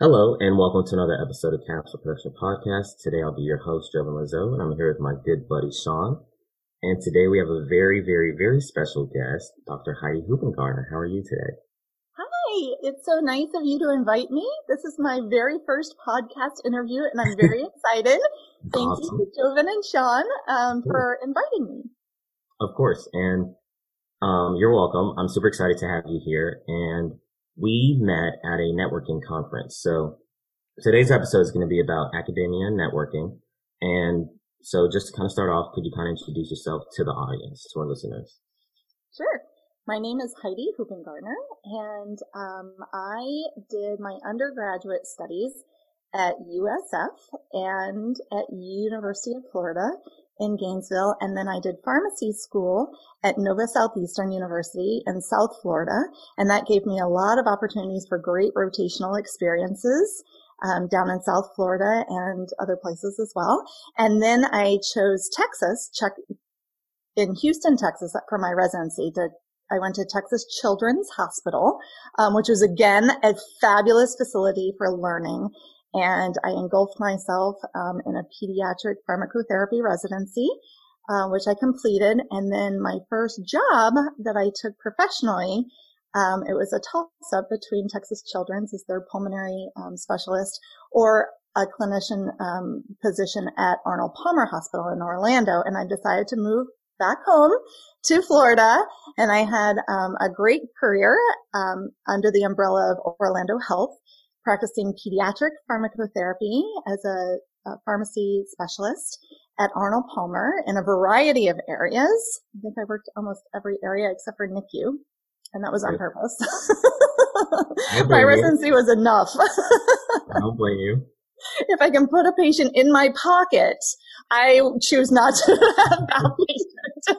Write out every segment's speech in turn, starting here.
Hello and welcome to another episode of Capsule Production Podcast. Today I'll be your host, Jovan Lazo, and I'm here with my good buddy Sean. And today we have a very, very, very special guest, Dr. Heidi Hoopengarner. How are you today? Hi, it's so nice of you to invite me. This is my very first podcast interview and I'm very excited. Thank awesome. you, Jovan and Sean, um, for inviting me. Of course. And um, you're welcome. I'm super excited to have you here. And we met at a networking conference. So today's episode is going to be about academia and networking. And so just to kind of start off, could you kind of introduce yourself to the audience, to our listeners? Sure. My name is Heidi Hoopengarner, and um, I did my undergraduate studies at USF and at University of Florida in Gainesville. And then I did pharmacy school at Nova Southeastern University in South Florida. And that gave me a lot of opportunities for great rotational experiences. Um, down in South Florida and other places as well. And then I chose Texas, check in Houston, Texas for my residency to I went to Texas Children's Hospital, um, which was again a fabulous facility for learning and I engulfed myself um, in a pediatric pharmacotherapy residency, uh, which I completed. And then my first job that I took professionally, um, it was a toss-up between Texas Children's as their pulmonary um, specialist or a clinician um, position at Arnold Palmer Hospital in Orlando. And I decided to move back home to Florida, and I had um, a great career um, under the umbrella of Orlando Health practicing pediatric pharmacotherapy as a, a pharmacy specialist at Arnold Palmer in a variety of areas. I think I worked almost every area except for NICU, and that was on purpose. my residency you. was enough. I don't blame you. If I can put a patient in my pocket, I choose not to have that patient.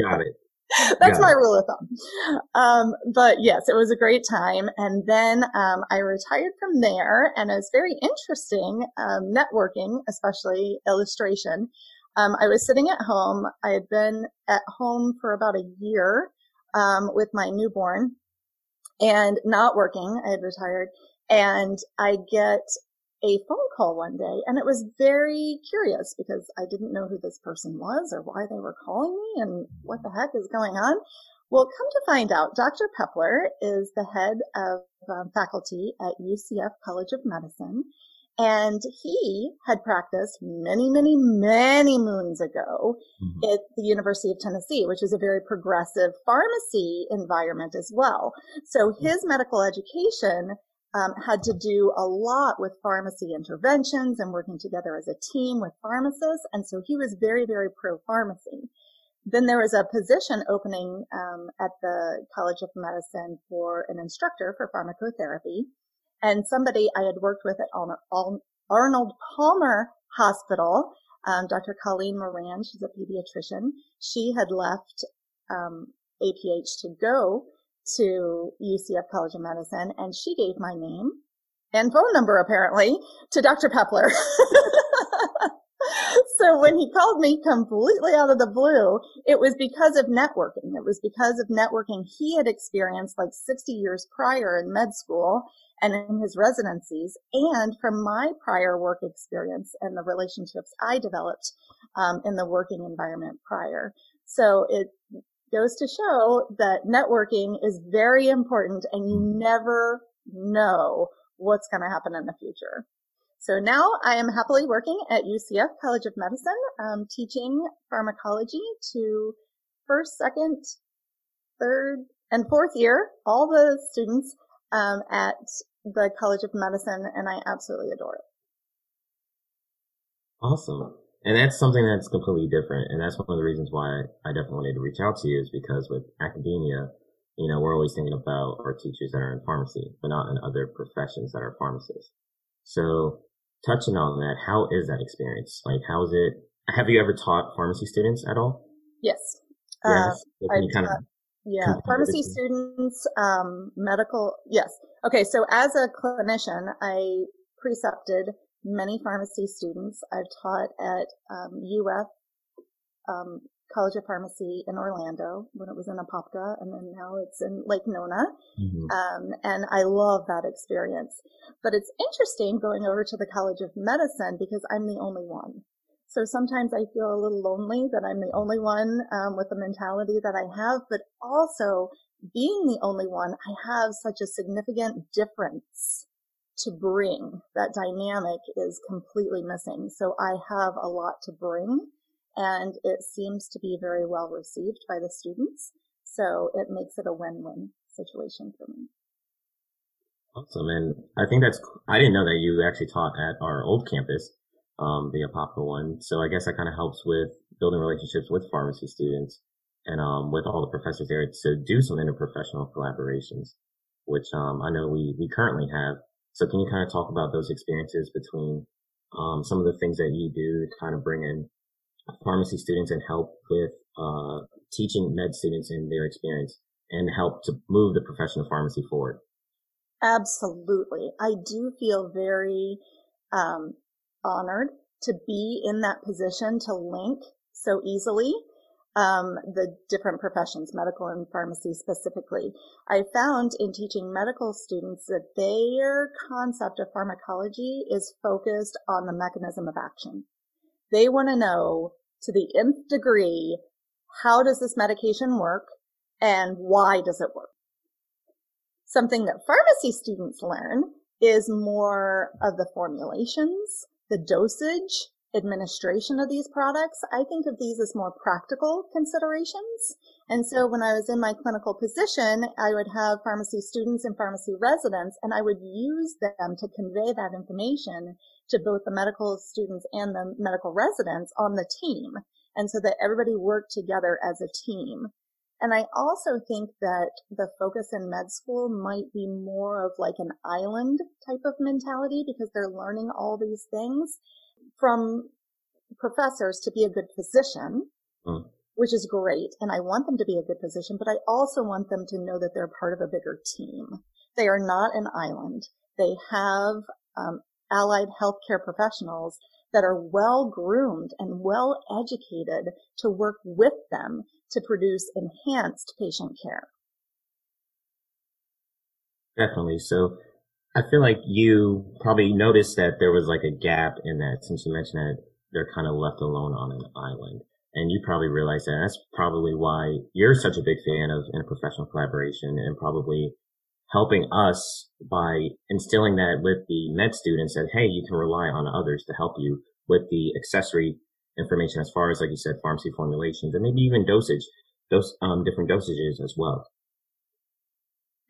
Got it. That's yeah. my rule of thumb. Um, but yes, it was a great time. And then um, I retired from there, and it was very interesting um, networking, especially illustration. Um, I was sitting at home. I had been at home for about a year um, with my newborn and not working. I had retired, and I get a phone call one day and it was very curious because I didn't know who this person was or why they were calling me and what the heck is going on. Well, come to find out, Dr. Pepler is the head of um, faculty at UCF College of Medicine. And he had practiced many, many, many moons ago mm-hmm. at the University of Tennessee, which is a very progressive pharmacy environment as well. So his medical education um, had to do a lot with pharmacy interventions and working together as a team with pharmacists. And so he was very, very pro pharmacy. Then there was a position opening um, at the College of Medicine for an instructor for pharmacotherapy. And somebody I had worked with at Arnold Palmer Hospital, um, Dr. Colleen Moran, she's a pediatrician. She had left um, APH to go to UCF College of Medicine and she gave my name and phone number apparently to Dr. Pepler. so when he called me completely out of the blue, it was because of networking. It was because of networking he had experienced like 60 years prior in med school and in his residencies and from my prior work experience and the relationships I developed um, in the working environment prior. So it goes to show that networking is very important and you never know what's going to happen in the future. So now I am happily working at UCF College of Medicine, um, teaching pharmacology to first, second, third, and fourth year, all the students um, at the College of Medicine, and I absolutely adore it. Awesome. And that's something that's completely different. And that's one of the reasons why I definitely wanted to reach out to you is because with academia, you know, we're always thinking about our teachers that are in pharmacy, but not in other professions that are pharmacists. So touching on that, how is that experience? Like, how is it? Have you ever taught pharmacy students at all? Yes. Yes. Uh, kind of yeah, pharmacy students, um, medical. Yes. Okay. So as a clinician, I precepted many pharmacy students. I've taught at um, UF um, College of Pharmacy in Orlando when it was in Apopka, and then now it's in Lake Nona. Mm-hmm. Um, and I love that experience. But it's interesting going over to the College of Medicine because I'm the only one. So sometimes I feel a little lonely that I'm the only one um, with the mentality that I have, but also being the only one, I have such a significant difference to bring. That dynamic is completely missing. So I have a lot to bring and it seems to be very well received by the students. So it makes it a win-win situation for me. Awesome. And I think that's, I didn't know that you actually taught at our old campus, um, the Apopka one. So I guess that kind of helps with building relationships with pharmacy students and, um, with all the professors there to do some interprofessional collaborations, which, um, I know we, we currently have. So can you kind of talk about those experiences between, um, some of the things that you do to kind of bring in pharmacy students and help with uh, teaching med students in their experience and help to move the profession of pharmacy forward. Absolutely. I do feel very um, honored to be in that position to link so easily um, the different professions, medical and pharmacy specifically. I found in teaching medical students that their concept of pharmacology is focused on the mechanism of action. They want to know to the nth degree, how does this medication work and why does it work? Something that pharmacy students learn is more of the formulations, the dosage, administration of these products. I think of these as more practical considerations. And so when I was in my clinical position, I would have pharmacy students and pharmacy residents, and I would use them to convey that information to both the medical students and the medical residents on the team. And so that everybody worked together as a team. And I also think that the focus in med school might be more of like an island type of mentality because they're learning all these things from professors to be a good physician, mm. which is great. And I want them to be a good physician, but I also want them to know that they're part of a bigger team. They are not an island. They have um, allied healthcare professionals that are well groomed and well educated to work with them to produce enhanced patient care. Definitely. So I feel like you probably noticed that there was like a gap in that since you mentioned that they're kind of left alone on an island. And you probably realized that that's probably why you're such a big fan of interprofessional collaboration and probably helping us by instilling that with the med students that, hey, you can rely on others to help you with the accessory information as far as, like you said, pharmacy formulations and maybe even dosage, those um, different dosages as well.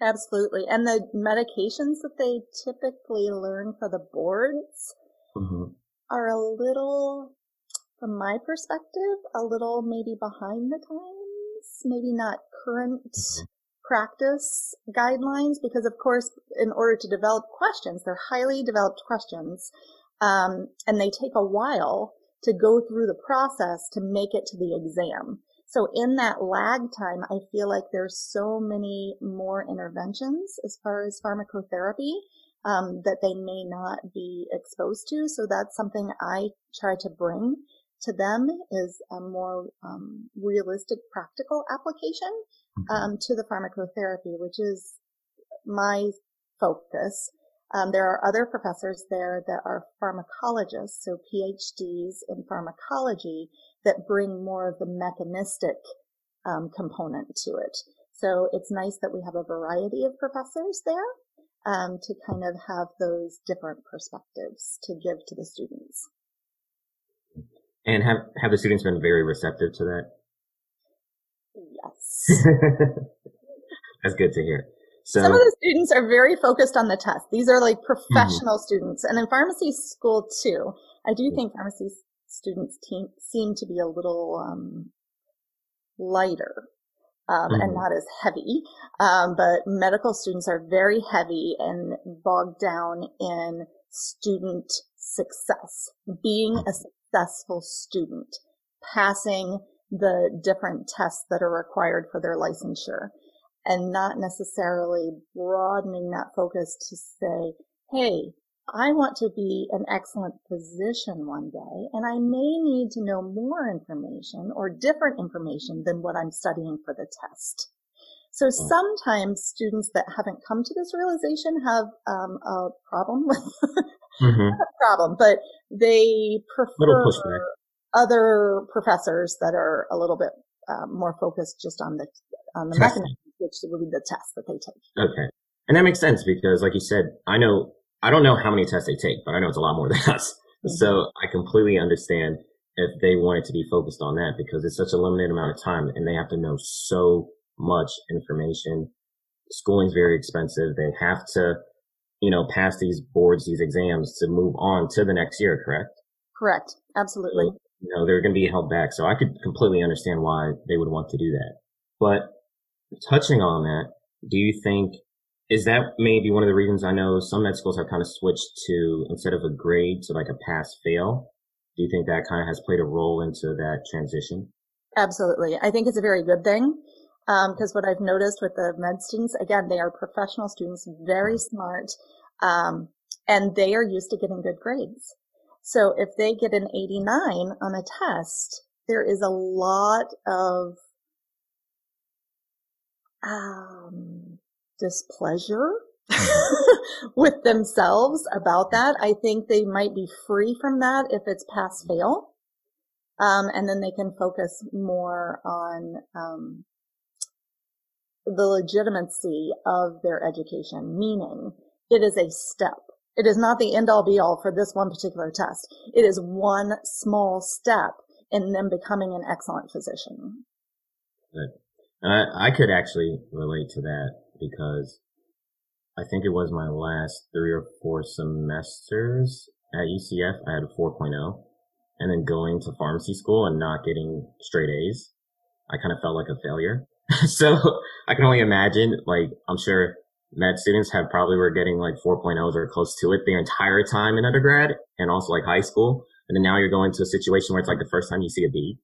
Absolutely. And the medications that they typically learn for the boards mm-hmm. are a little, from my perspective, a little maybe behind the times, maybe not current mm-hmm practice guidelines because of course in order to develop questions they're highly developed questions um, and they take a while to go through the process to make it to the exam so in that lag time i feel like there's so many more interventions as far as pharmacotherapy um, that they may not be exposed to so that's something i try to bring to them is a more um, realistic practical application Mm-hmm. um, to the pharmacotherapy, which is my focus. Um, there are other professors there that are pharmacologists, so PhDs in pharmacology that bring more of the mechanistic um, component to it. So it's nice that we have a variety of professors there um, to kind of have those different perspectives to give to the students. And have have the students been very receptive to that? Yes. That's good to hear. So, Some of the students are very focused on the test. These are like professional mm-hmm. students. And in pharmacy school too, I do think pharmacy students team, seem to be a little um, lighter um, mm-hmm. and not as heavy. Um, but medical students are very heavy and bogged down in student success, being a successful student, passing the different tests that are required for their licensure and not necessarily broadening that focus to say, Hey, I want to be an excellent physician one day, and I may need to know more information or different information than what I'm studying for the test. So hmm. sometimes students that haven't come to this realization have um, a problem with mm-hmm. a problem, but they prefer other professors that are a little bit um, more focused just on the on the Testing. mechanism, which would be the test that they take. Okay, and that makes sense because, like you said, I know I don't know how many tests they take, but I know it's a lot more than us. Mm-hmm. So I completely understand if they wanted to be focused on that because it's such a limited amount of time and they have to know so much information. Schooling's very expensive. They have to, you know, pass these boards, these exams to move on to the next year, correct? Correct. Absolutely. So, you know, they're going to be held back. So I could completely understand why they would want to do that. But touching on that, do you think is that maybe one of the reasons I know some med schools have kind of switched to instead of a grade to like a pass fail? Do you think that kind of has played a role into that transition? Absolutely. I think it's a very good thing because um, what I've noticed with the med students, again, they are professional students, very mm-hmm. smart, um, and they are used to getting good grades. So if they get an 89 on a test, there is a lot of um, displeasure mm-hmm. with themselves about that. I think they might be free from that if it's pass fail. Um, and then they can focus more on um, the legitimacy of their education, meaning it is a step. It is not the end all be all for this one particular test. It is one small step in them becoming an excellent physician. Good. And I, I could actually relate to that because I think it was my last three or four semesters at UCF. I had a 4.0 and then going to pharmacy school and not getting straight A's. I kind of felt like a failure. so I can only imagine, like, I'm sure med students have probably were getting like 4.0s or close to it their entire time in undergrad and also like high school. And then now you're going to a situation where it's like the first time you see a B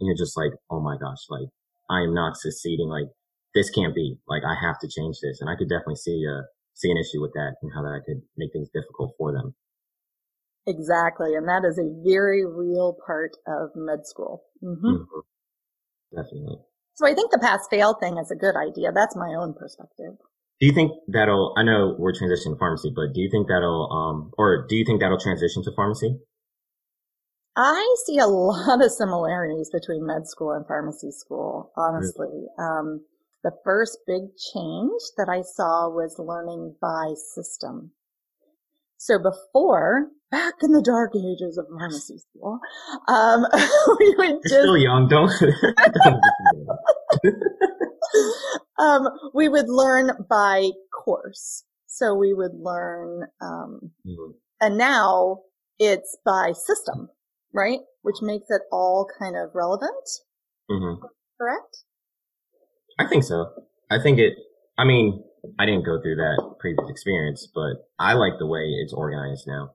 and you're just like, oh my gosh, like I am not succeeding. Like this can't be like, I have to change this. And I could definitely see, a see an issue with that and how that could make things difficult for them. Exactly. And that is a very real part of med school. Mm-hmm. Mm-hmm. Definitely. So I think the pass fail thing is a good idea. That's my own perspective. Do you think that'll, I know we're transitioning to pharmacy, but do you think that'll, um, or do you think that'll transition to pharmacy? I see a lot of similarities between med school and pharmacy school, honestly. Um, the first big change that I saw was learning by system. So before, back in the dark ages of pharmacy school, um, we would just. You're still young, don't. um, we would learn by course. So we would learn, um, mm-hmm. and now it's by system, right? Which makes it all kind of relevant. Mm-hmm. Correct? I think so. I think it, I mean, I didn't go through that previous experience, but I like the way it's organized now.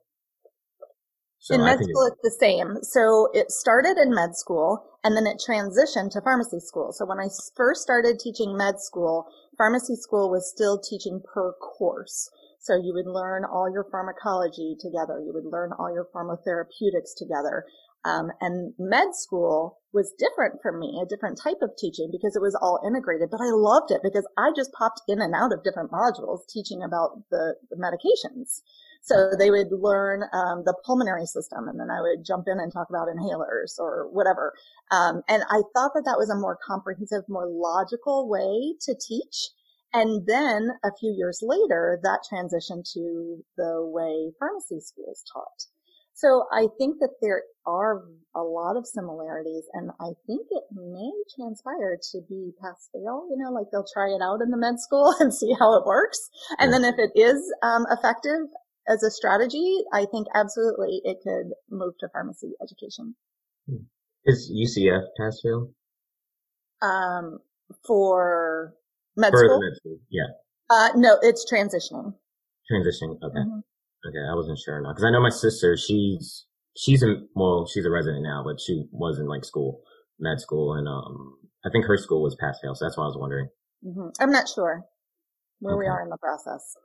So in med school, it's, it's the same. So it started in med school and then it transitioned to pharmacy school. So when I first started teaching med school, pharmacy school was still teaching per course. So you would learn all your pharmacology together. You would learn all your pharmacotherapeutics together. Um, and med school was different for me, a different type of teaching because it was all integrated, but I loved it because I just popped in and out of different modules teaching about the, the medications. So they would learn um, the pulmonary system, and then I would jump in and talk about inhalers or whatever. Um, and I thought that that was a more comprehensive, more logical way to teach. And then a few years later, that transitioned to the way pharmacy schools taught. So I think that there are a lot of similarities and I think it may transpire to be pass fail, you know, like they'll try it out in the med school and see how it works. And then if it is um, effective as a strategy, I think absolutely it could move to pharmacy education. Hmm. Is UCF pass fail? Um, for med for school? med school, yeah. Uh, no, it's transitioning. Transitioning, okay. Mm-hmm. Okay, I wasn't sure now because I know my sister. She's she's in well, she's a resident now, but she was in like school, med school, and um, I think her school was pass fail. So that's why I was wondering. Mm-hmm. I'm not sure where okay. we are in the process.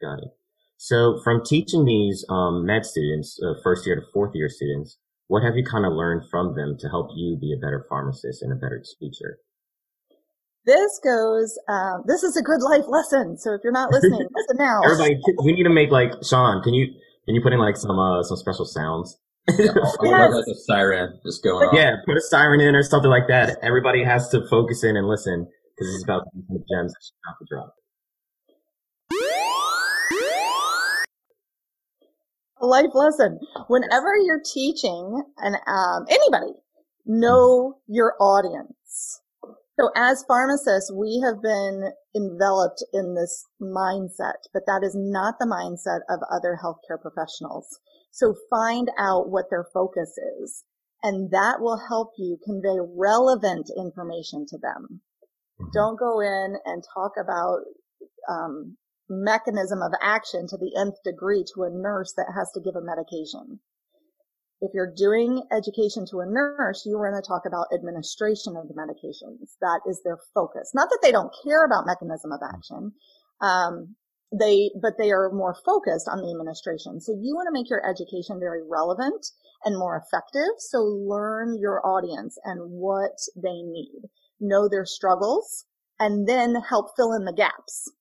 Got it. So from teaching these um, med students, uh, first year to fourth year students, what have you kind of learned from them to help you be a better pharmacist and a better teacher? This goes, um, this is a good life lesson. So if you're not listening, listen now. Everybody, we need to make like, Sean, can you, can you put in like some, uh, some special sounds? yeah, yes. like a siren just going on. Yeah, put a siren in or something like that. Everybody has to focus in and listen because it's about the gems that she's about to drop. A life lesson. Whenever you're teaching and um, anybody, know your audience. So as pharmacists, we have been enveloped in this mindset, but that is not the mindset of other healthcare professionals. So find out what their focus is and that will help you convey relevant information to them. Mm-hmm. Don't go in and talk about um, mechanism of action to the nth degree to a nurse that has to give a medication. If you're doing education to a nurse, you want to talk about administration of the medications. That is their focus. Not that they don't care about mechanism of action. Um, they, but they are more focused on the administration. So you want to make your education very relevant and more effective. So learn your audience and what they need, know their struggles, and then help fill in the gaps.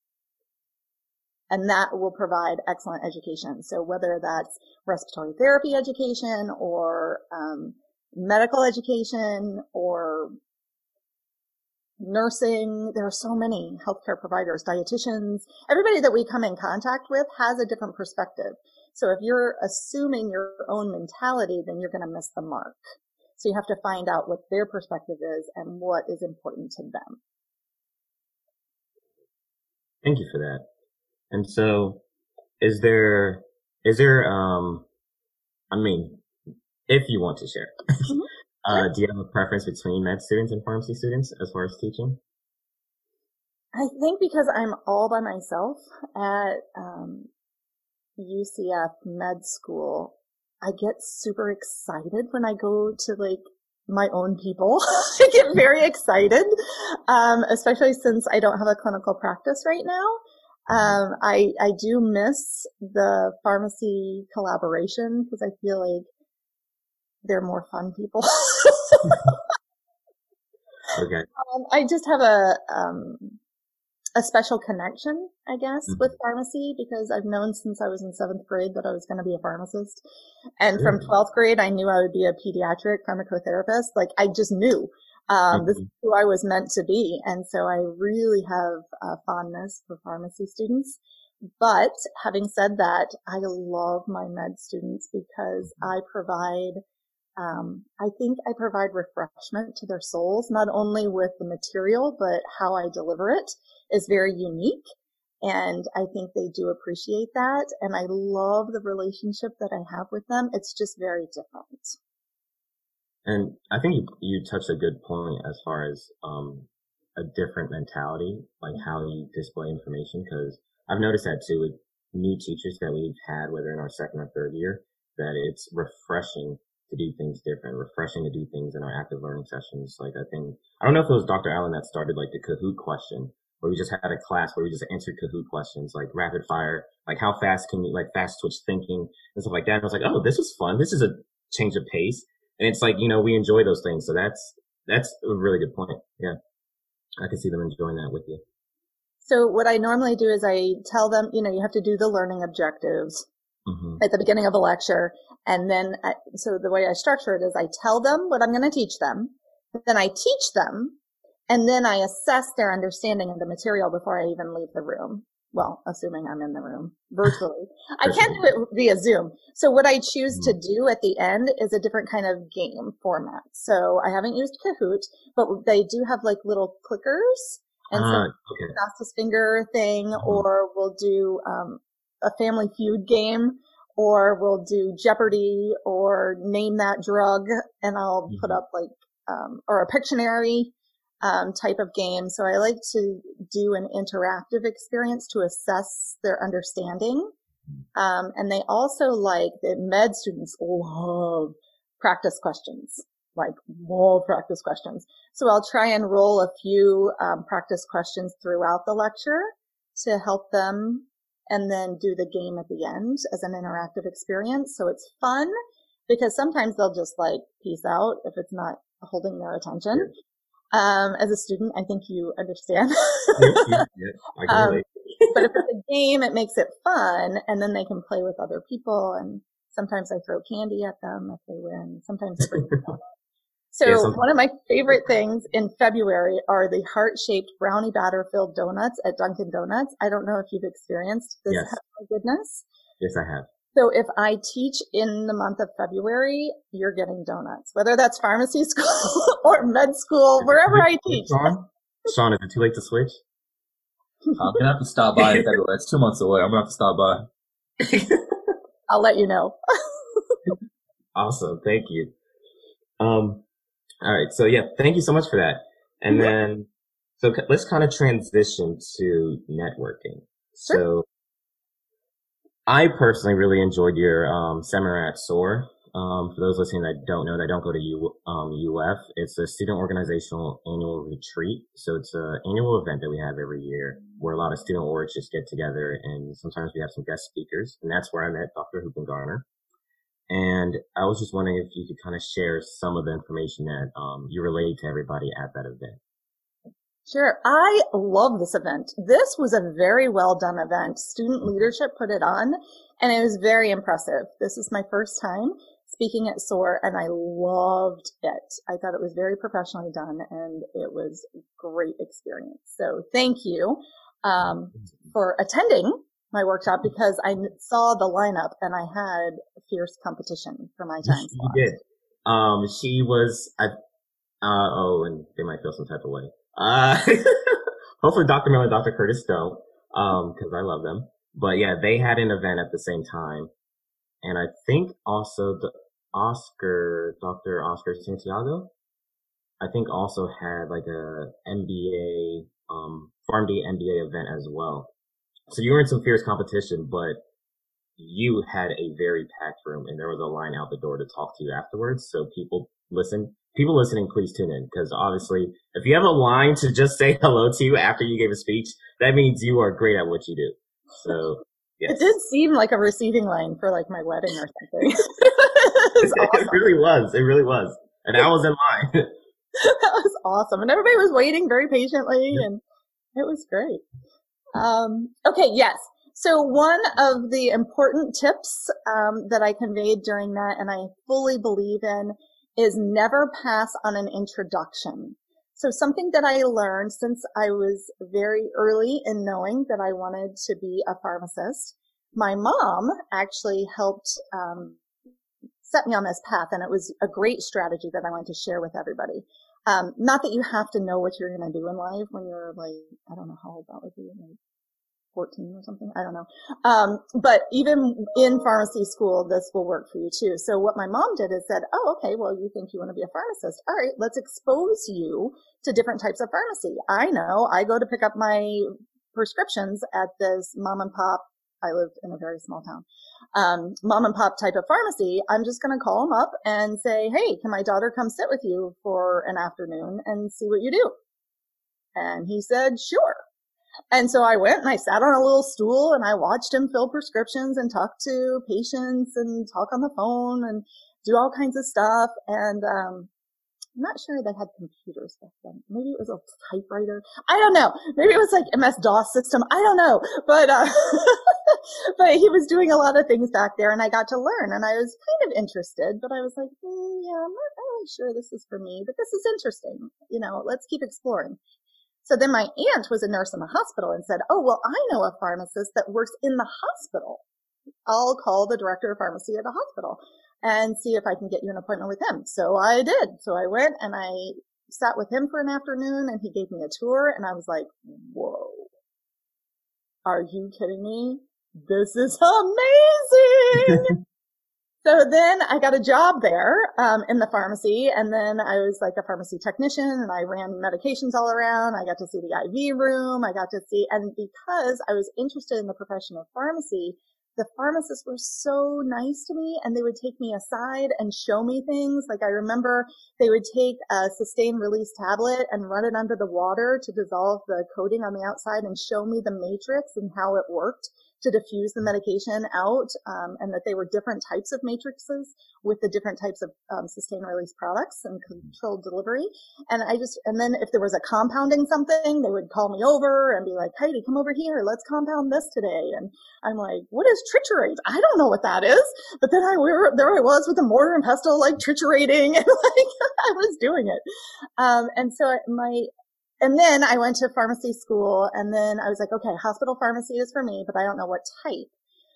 And that will provide excellent education. So whether that's respiratory therapy education or um, medical education or nursing. There are so many healthcare providers, dietitians, everybody that we come in contact with has a different perspective. So if you're assuming your own mentality, then you're going to miss the mark. So you have to find out what their perspective is and what is important to them. Thank you for that. And so is there, is there, um, I mean, if you want to share, mm-hmm. Uh, do you have a preference between med students and pharmacy students as far as teaching? I think because I'm all by myself at um, UCF med school, I get super excited when I go to like my own people. I get very excited, um, especially since I don't have a clinical practice right now. Mm-hmm. Um, I I do miss the pharmacy collaboration because I feel like they're more fun people. okay. Um, I just have a um, a special connection, I guess, mm-hmm. with pharmacy because I've known since I was in seventh grade that I was going to be a pharmacist, and from twelfth grade I knew I would be a pediatric pharmacotherapist. Like I just knew. Um, mm-hmm. this is who I was meant to be. And so I really have a fondness for pharmacy students. But having said that, I love my med students because mm-hmm. I provide um, I think I provide refreshment to their souls, not only with the material, but how I deliver it is very unique. And I think they do appreciate that. And I love the relationship that I have with them. It's just very different. And I think you, you touched a good point as far as, um, a different mentality, like how you display information. Cause I've noticed that too with new teachers that we've had, whether in our second or third year, that it's refreshing to do things different, refreshing to do things in our active learning sessions. Like I think, I don't know if it was Dr. Allen that started like the Kahoot question where we just had a class where we just answered Kahoot questions, like rapid fire, like how fast can you, like fast switch thinking and stuff like that. And I was like, oh, this is fun. This is a change of pace. And it's like, you know, we enjoy those things. So that's, that's a really good point. Yeah. I can see them enjoying that with you. So what I normally do is I tell them, you know, you have to do the learning objectives mm-hmm. at the beginning of a lecture. And then, I, so the way I structure it is I tell them what I'm going to teach them, then I teach them, and then I assess their understanding of the material before I even leave the room. Well, assuming I'm in the room virtually. I can't do it via Zoom. So what I choose to mm-hmm. do at the end is a different kind of game format. So I haven't used Kahoot, but they do have like little clickers and so ah, okay. fastest finger thing, uh-huh. or we'll do um, a Family Feud game, or we'll do Jeopardy, or name that drug, and I'll mm-hmm. put up like um, or a Pictionary um, type of game. So I like to do an interactive experience to assess their understanding. Um, and they also like the med students love practice questions, like love practice questions. So I'll try and roll a few um, practice questions throughout the lecture to help them and then do the game at the end as an interactive experience. So it's fun because sometimes they'll just like peace out if it's not holding their attention. Um, as a student, I think you understand. yeah, I can um, but if it's a game, it makes it fun, and then they can play with other people. And sometimes I throw candy at them if they win. Sometimes I bring them So yeah, one of my favorite things in February are the heart-shaped brownie batter filled donuts at Dunkin' Donuts. I don't know if you've experienced this yes. goodness. Yes, I have. So if I teach in the month of February, you're getting donuts, whether that's pharmacy school or med school, wherever I teach. Sean, Sean, is it too late to switch? I'm gonna have to stop by in February. It's two months away. I'm gonna have to stop by. I'll let you know. awesome, thank you. Um, all right, so yeah, thank you so much for that. And then, so let's kind of transition to networking. Sure. So I personally really enjoyed your um, seminar at SOAR. Um, for those listening that don't know, that don't go to U, um, UF, it's a student organizational annual retreat. So it's an annual event that we have every year where a lot of student orgs just get together and sometimes we have some guest speakers. And that's where I met Dr. Hoopengarner. And I was just wondering if you could kind of share some of the information that um, you relayed to everybody at that event. Sure. I love this event. This was a very well done event. Student leadership put it on and it was very impressive. This is my first time speaking at SOAR and I loved it. I thought it was very professionally done and it was a great experience. So thank you, um, for attending my workshop because I saw the lineup and I had fierce competition for my time. You did. Um, she was, I, uh, oh, and they might feel some type of way. Uh, hopefully Dr. Miller Dr. Curtis don't, um, cause I love them. But yeah, they had an event at the same time. And I think also the Oscar, Dr. Oscar Santiago, I think also had like a MBA, um, PharmD MBA event as well. So you were in some fierce competition, but you had a very packed room and there was a line out the door to talk to you afterwards. So people listen people listening, please tune in because obviously, if you have a line to just say hello to you after you gave a speech, that means you are great at what you do. So. Yes. It did seem like a receiving line for like my wedding or something. it, awesome. it really was. It really was. And I was in line. that was awesome. And everybody was waiting very patiently and it was great. Um, okay. Yes. So one of the important tips um, that I conveyed during that, and I fully believe in, is never pass on an introduction. So something that I learned since I was very early in knowing that I wanted to be a pharmacist, my mom actually helped um, set me on this path, and it was a great strategy that I want to share with everybody. Um, not that you have to know what you're going to do in life when you're like, I don't know how old that would be, like 14 or something. I don't know. Um, but even in pharmacy school, this will work for you too. So what my mom did is said, Oh, okay. Well, you think you want to be a pharmacist. All right. Let's expose you to different types of pharmacy. I know I go to pick up my prescriptions at this mom and pop. I lived in a very small town. Um, mom and pop type of pharmacy. I'm just going to call them up and say, Hey, can my daughter come sit with you for an afternoon and see what you do? And he said, sure. And so I went and I sat on a little stool and I watched him fill prescriptions and talk to patients and talk on the phone and do all kinds of stuff. And, um, I'm not sure they had computers back then. Maybe it was a typewriter. I don't know. Maybe it was like MS DOS system. I don't know. But, uh, but he was doing a lot of things back there and I got to learn and I was kind of interested, but I was like, mm, yeah, I'm not really sure this is for me, but this is interesting. You know, let's keep exploring. So then my aunt was a nurse in the hospital and said, Oh, well, I know a pharmacist that works in the hospital. I'll call the director of pharmacy at the hospital and see if I can get you an appointment with him. So I did. So I went and I sat with him for an afternoon and he gave me a tour and I was like, whoa, are you kidding me? This is amazing. So then I got a job there um, in the pharmacy, and then I was like a pharmacy technician, and I ran medications all around. I got to see the IV room. I got to see, and because I was interested in the profession of pharmacy, the pharmacists were so nice to me, and they would take me aside and show me things. Like I remember they would take a sustained release tablet and run it under the water to dissolve the coating on the outside, and show me the matrix and how it worked to diffuse the medication out, um, and that they were different types of matrices with the different types of um, sustained release products and controlled delivery. And I just, and then if there was a compounding something, they would call me over and be like, Heidi, come over here. Let's compound this today. And I'm like, what is triturate? I don't know what that is. But then I, were, there I was with the mortar and pestle, like triturating and like I was doing it. Um, and so my, and then I went to pharmacy school and then I was like, okay, hospital pharmacy is for me, but I don't know what type.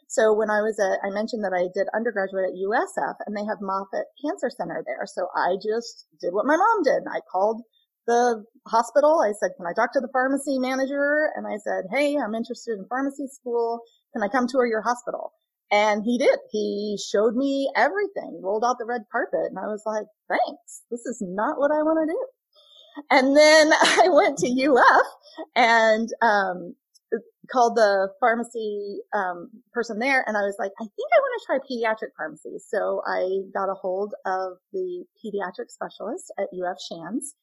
So when I was at, I mentioned that I did undergraduate at USF and they have Moffitt Cancer Center there. So I just did what my mom did. I called the hospital. I said, can I talk to the pharmacy manager? And I said, Hey, I'm interested in pharmacy school. Can I come tour your hospital? And he did. He showed me everything, rolled out the red carpet. And I was like, thanks. This is not what I want to do. And then I went to UF and, um, called the pharmacy um, person there and I was like, I think I want to try pediatric pharmacy. So I got a hold of the pediatric specialist at UF Shands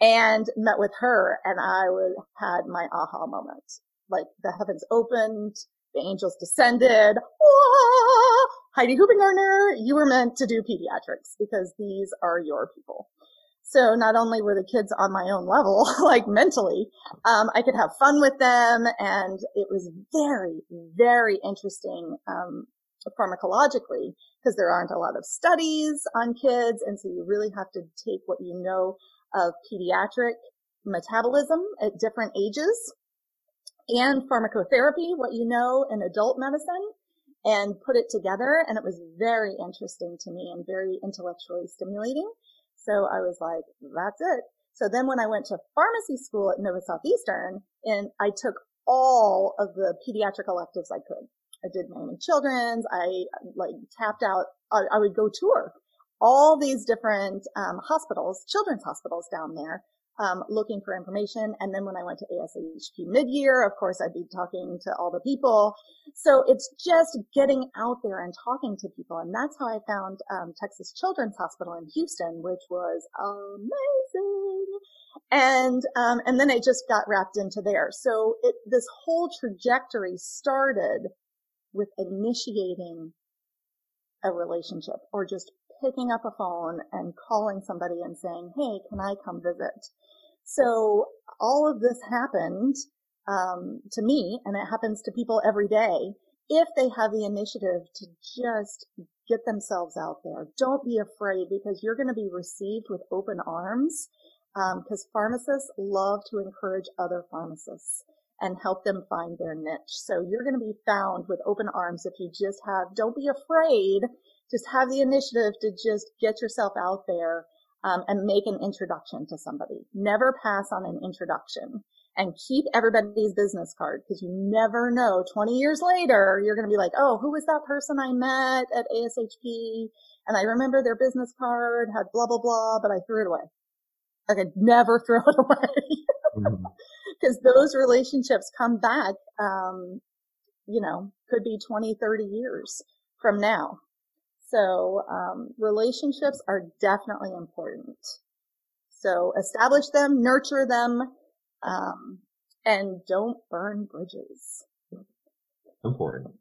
and met with her and I was, had my aha moment. Like the heavens opened, the angels descended. Whoa! Heidi Hoopengarner, you were meant to do pediatrics because these are your people. So not only were the kids on my own level, like mentally, um, I could have fun with them, and it was very, very interesting um, pharmacologically because there aren't a lot of studies on kids, and so you really have to take what you know of pediatric metabolism at different ages and pharmacotherapy, what you know in adult medicine, and put it together. And it was very interesting to me and very intellectually stimulating. So I was like, that's it. So then when I went to pharmacy school at Nova Southeastern and I took all of the pediatric electives I could. I did Miami Children's. I like tapped out. I, I would go tour all these different um, hospitals, children's hospitals down there, um, looking for information. And then when I went to ASHP mid-year, of course, I'd be talking to all the people. So it's just getting out there and talking to people. And that's how I found um, Texas Children's Hospital in Houston, which was amazing. And um, and then it just got wrapped into there. So it this whole trajectory started with initiating a relationship or just picking up a phone and calling somebody and saying, Hey, can I come visit? So all of this happened um, to me, and it happens to people every day. If they have the initiative to just get themselves out there, don't be afraid because you're going to be received with open arms. Because um, pharmacists love to encourage other pharmacists and help them find their niche. So you're going to be found with open arms if you just have, don't be afraid, just have the initiative to just get yourself out there um, and make an introduction to somebody. Never pass on an introduction and keep everybody's business card because you never know. 20 years later you're going to be like oh who was that person i met at ashp and i remember their business card had blah blah blah but i threw it away. I could never throw it away. Because mm-hmm. those relationships come back um, you know could be 20 30 years from now so um, relationships are definitely important. So establish them, nurture them, um, and don't burn bridges. Important.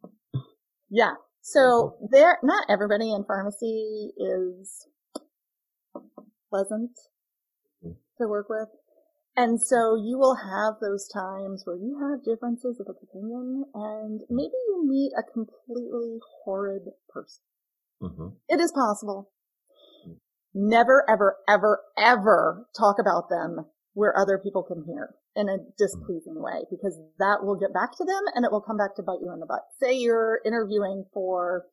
Yeah. So there, not everybody in pharmacy is pleasant mm. to work with. And so you will have those times where you have differences of opinion and maybe you meet a completely horrid person. Mm-hmm. It is possible. Never, ever, ever, ever talk about them where other people can hear in a displeasing way because that will get back to them and it will come back to bite you in the butt. Say you're interviewing for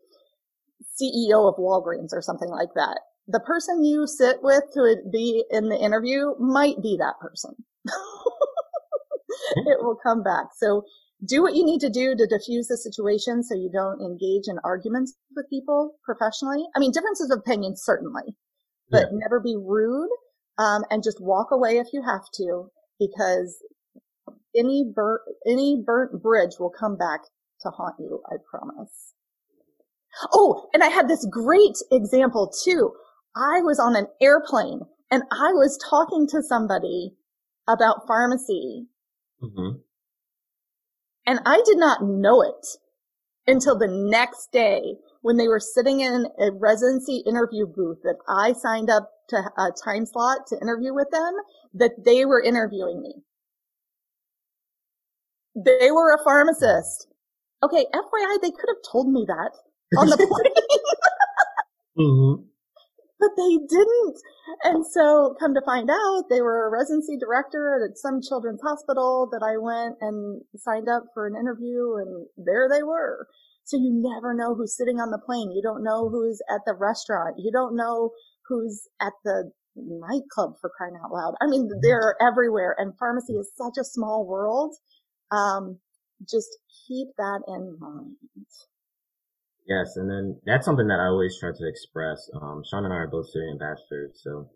CEO of Walgreens or something like that. The person you sit with to be in the interview might be that person. it will come back. So do what you need to do to diffuse the situation so you don't engage in arguments with people professionally. I mean, differences of opinion, certainly, but yeah. never be rude, um, and just walk away if you have to because any burnt, any burnt bridge will come back to haunt you. I promise. Oh, and I had this great example too. I was on an airplane and I was talking to somebody about pharmacy. Mm-hmm and I did not know it until the next day when they were sitting in a residency interview booth that I signed up to a time slot to interview with them that they were interviewing me. They were a pharmacist. Okay, FYI, they could have told me that on the plane. mm-hmm. But they didn't. And so come to find out, they were a residency director at some children's hospital that I went and signed up for an interview and there they were. So you never know who's sitting on the plane. You don't know who's at the restaurant. You don't know who's at the nightclub for crying out loud. I mean, mm-hmm. they're everywhere and pharmacy is such a small world. Um, just keep that in mind. Yes, and then that's something that I always try to express. Um, Sean and I are both student ambassadors, so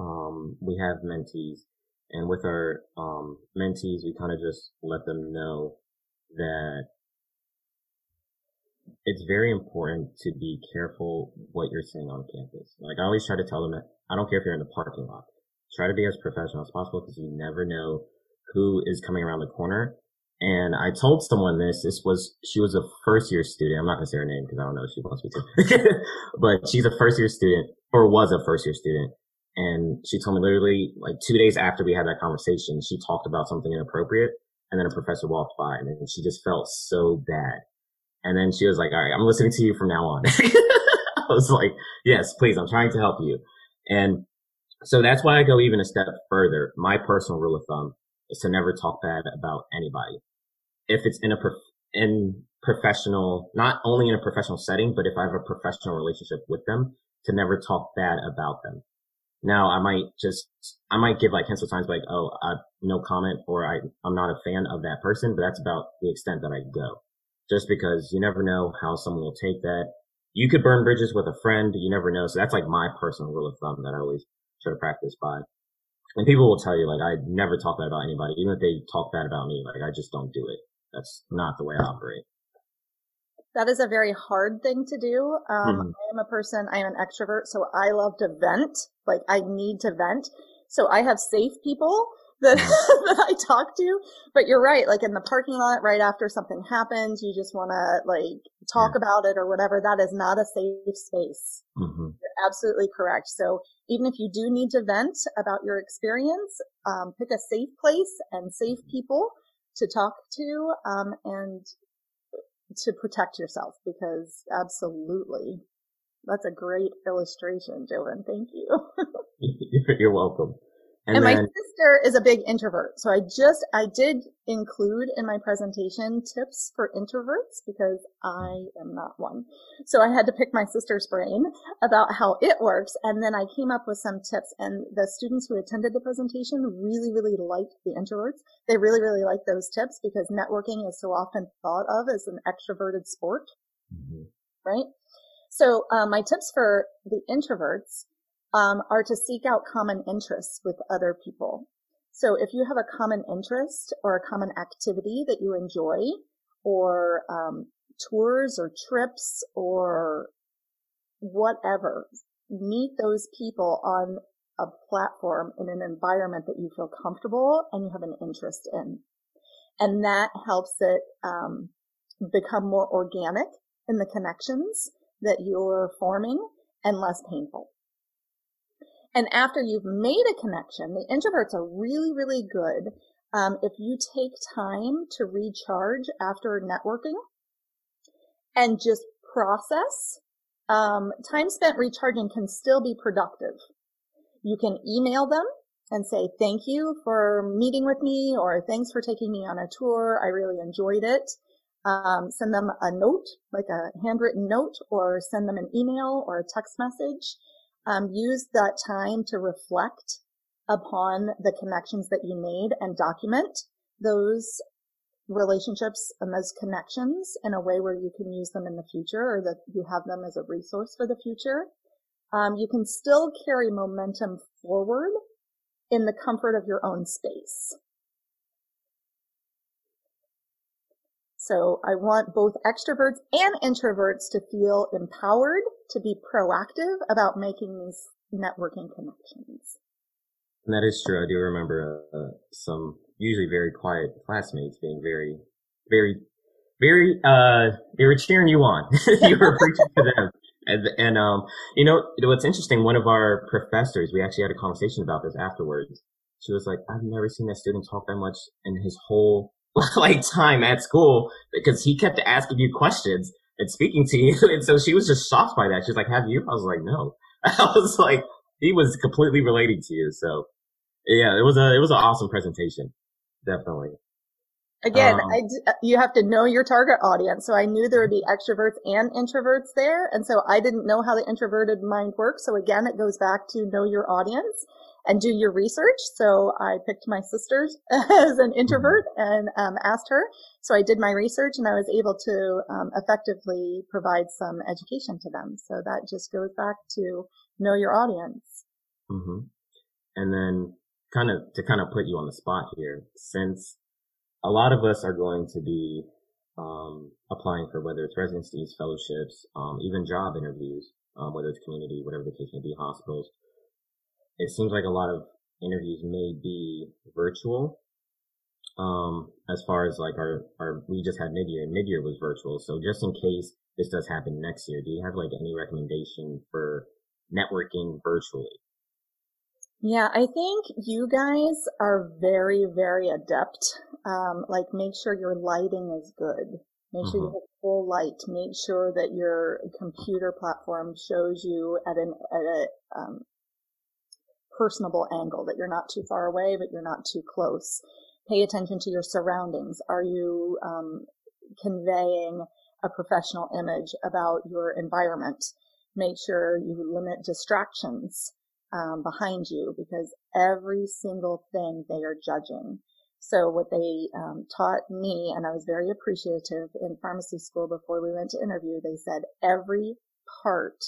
um, we have mentees, and with our um, mentees, we kind of just let them know that it's very important to be careful what you're saying on campus. Like I always try to tell them that I don't care if you're in the parking lot. Try to be as professional as possible because you never know who is coming around the corner. And I told someone this. This was she was a first year student. I'm not gonna say her name because I don't know if she wants me to. but she's a first year student or was a first year student. And she told me literally like two days after we had that conversation, she talked about something inappropriate and then a professor walked by and she just felt so bad. And then she was like, all right, I'm listening to you from now on. I was like, yes, please, I'm trying to help you. And so that's why I go even a step further. My personal rule of thumb is to never talk bad about anybody. If it's in a prof- in professional, not only in a professional setting, but if I have a professional relationship with them, to never talk bad about them. Now I might just, I might give like hints of times like, oh, I, no comment or I, I'm not a fan of that person, but that's about the extent that I go just because you never know how someone will take that. You could burn bridges with a friend. You never know. So that's like my personal rule of thumb that I always try to practice by. And people will tell you, like, I never talk bad about anybody. Even if they talk bad about me, like, I just don't do it. That's not the way I operate. That is a very hard thing to do. Um, mm-hmm. I am a person, I am an extrovert, so I love to vent. Like, I need to vent. So I have safe people that, that I talk to. But you're right. Like in the parking lot, right after something happens, you just want to like talk yeah. about it or whatever. That is not a safe space. Mm-hmm. You're absolutely correct. So even if you do need to vent about your experience, um, pick a safe place and safe people to talk to, um, and to protect yourself because absolutely. That's a great illustration, Joven Thank you. You're welcome. And, and then, my sister is a big introvert. So I just, I did include in my presentation tips for introverts because I am not one. So I had to pick my sister's brain about how it works. And then I came up with some tips and the students who attended the presentation really, really liked the introverts. They really, really liked those tips because networking is so often thought of as an extroverted sport. Mm-hmm. Right? So, um, my tips for the introverts um, are to seek out common interests with other people. So if you have a common interest or a common activity that you enjoy, or um, tours or trips or whatever, meet those people on a platform in an environment that you feel comfortable and you have an interest in. And that helps it um, become more organic in the connections that you're forming and less painful. And after you've made a connection, the introverts are really, really good um, if you take time to recharge after networking and just process. Um, time spent recharging can still be productive. You can email them and say, thank you for meeting with me or thanks for taking me on a tour. I really enjoyed it. Um, send them a note, like a handwritten note or send them an email or a text message um, use that time to reflect upon the connections that you made and document those relationships and those connections in a way where you can use them in the future or that you have them as a resource for the future. Um, you can still carry momentum forward in the comfort of your own space. So I want both extroverts and introverts to feel empowered to be proactive about making these networking connections. And that is true. I do remember uh, some usually very quiet classmates being very, very, very, uh, they were cheering you on. you were preaching to them. And, and, um, you know, what's interesting, one of our professors, we actually had a conversation about this afterwards. She was like, I've never seen that student talk that much in his whole, like, time at school because he kept asking you questions and speaking to you. And so she was just shocked by that. She's like, have you? I was like, no. I was like, he was completely relating to you. So yeah, it was a, it was an awesome presentation. Definitely. Again, um, uh, you have to know your target audience. So I knew there would be extroverts and introverts there. And so I didn't know how the introverted mind works. So again, it goes back to know your audience and do your research. So I picked my sister as an introvert mm-hmm. and um, asked her. So I did my research and I was able to um, effectively provide some education to them. So that just goes back to know your audience. Mm-hmm. And then kind of to kind of put you on the spot here, since a lot of us are going to be um, applying for whether it's residencies, fellowships, um, even job interviews, um, whether it's community, whatever the case may be, hospitals. It seems like a lot of interviews may be virtual. Um, as far as like our, our, we just had mid-year and mid-year was virtual. So just in case this does happen next year, do you have like any recommendation for networking virtually? Yeah, I think you guys are very, very adept. Um, like make sure your lighting is good. Make sure you mm-hmm. have full light. Make sure that your computer platform shows you at an at a um, personable angle. That you're not too far away, but you're not too close. Pay attention to your surroundings. Are you um, conveying a professional image about your environment? Make sure you limit distractions um, behind you because every single thing they are judging. So what they um, taught me, and I was very appreciative in pharmacy school before we went to interview, they said every part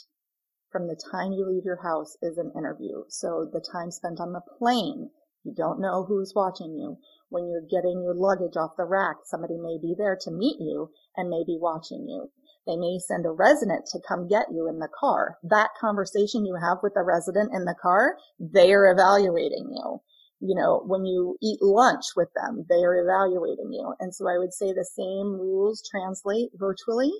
from the time you leave your house is an interview. So the time spent on the plane, you don't know who's watching you. When you're getting your luggage off the rack, somebody may be there to meet you and may be watching you. They may send a resident to come get you in the car. That conversation you have with the resident in the car, they are evaluating you. You know, when you eat lunch with them, they are evaluating you. And so I would say the same rules translate virtually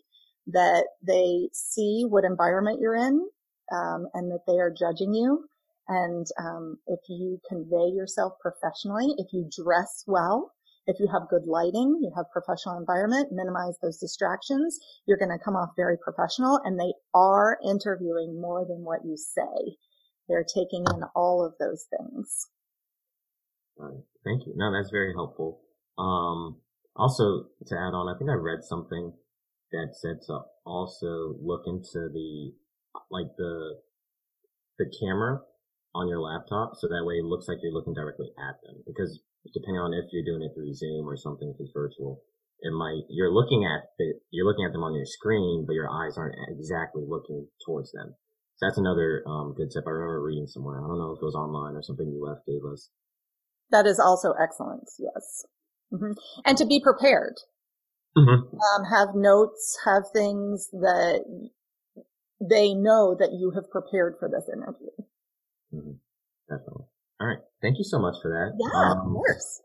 that they see what environment you're in, um, and that they are judging you. And um, if you convey yourself professionally, if you dress well, if you have good lighting, you have professional environment, minimize those distractions, you're going to come off very professional and they are interviewing more than what you say. They're taking in all of those things. Thank you. No, that's very helpful. Um, also to add on, I think I read something that said to also look into the, like the, the camera on your laptop so that way it looks like you're looking directly at them because depending on if you're doing it through Zoom or something if it's virtual, it might you're looking at the you're looking at them on your screen, but your eyes aren't exactly looking towards them. So that's another um, good tip. I remember reading somewhere. I don't know if it was online or something UF gave us. That is also excellent. Yes, mm-hmm. and to be prepared. Mm-hmm. Um, have notes, have things that they know that you have prepared for this interview. Mm-hmm. Definitely. All right. Thank you so much for that. Yeah, um, of course.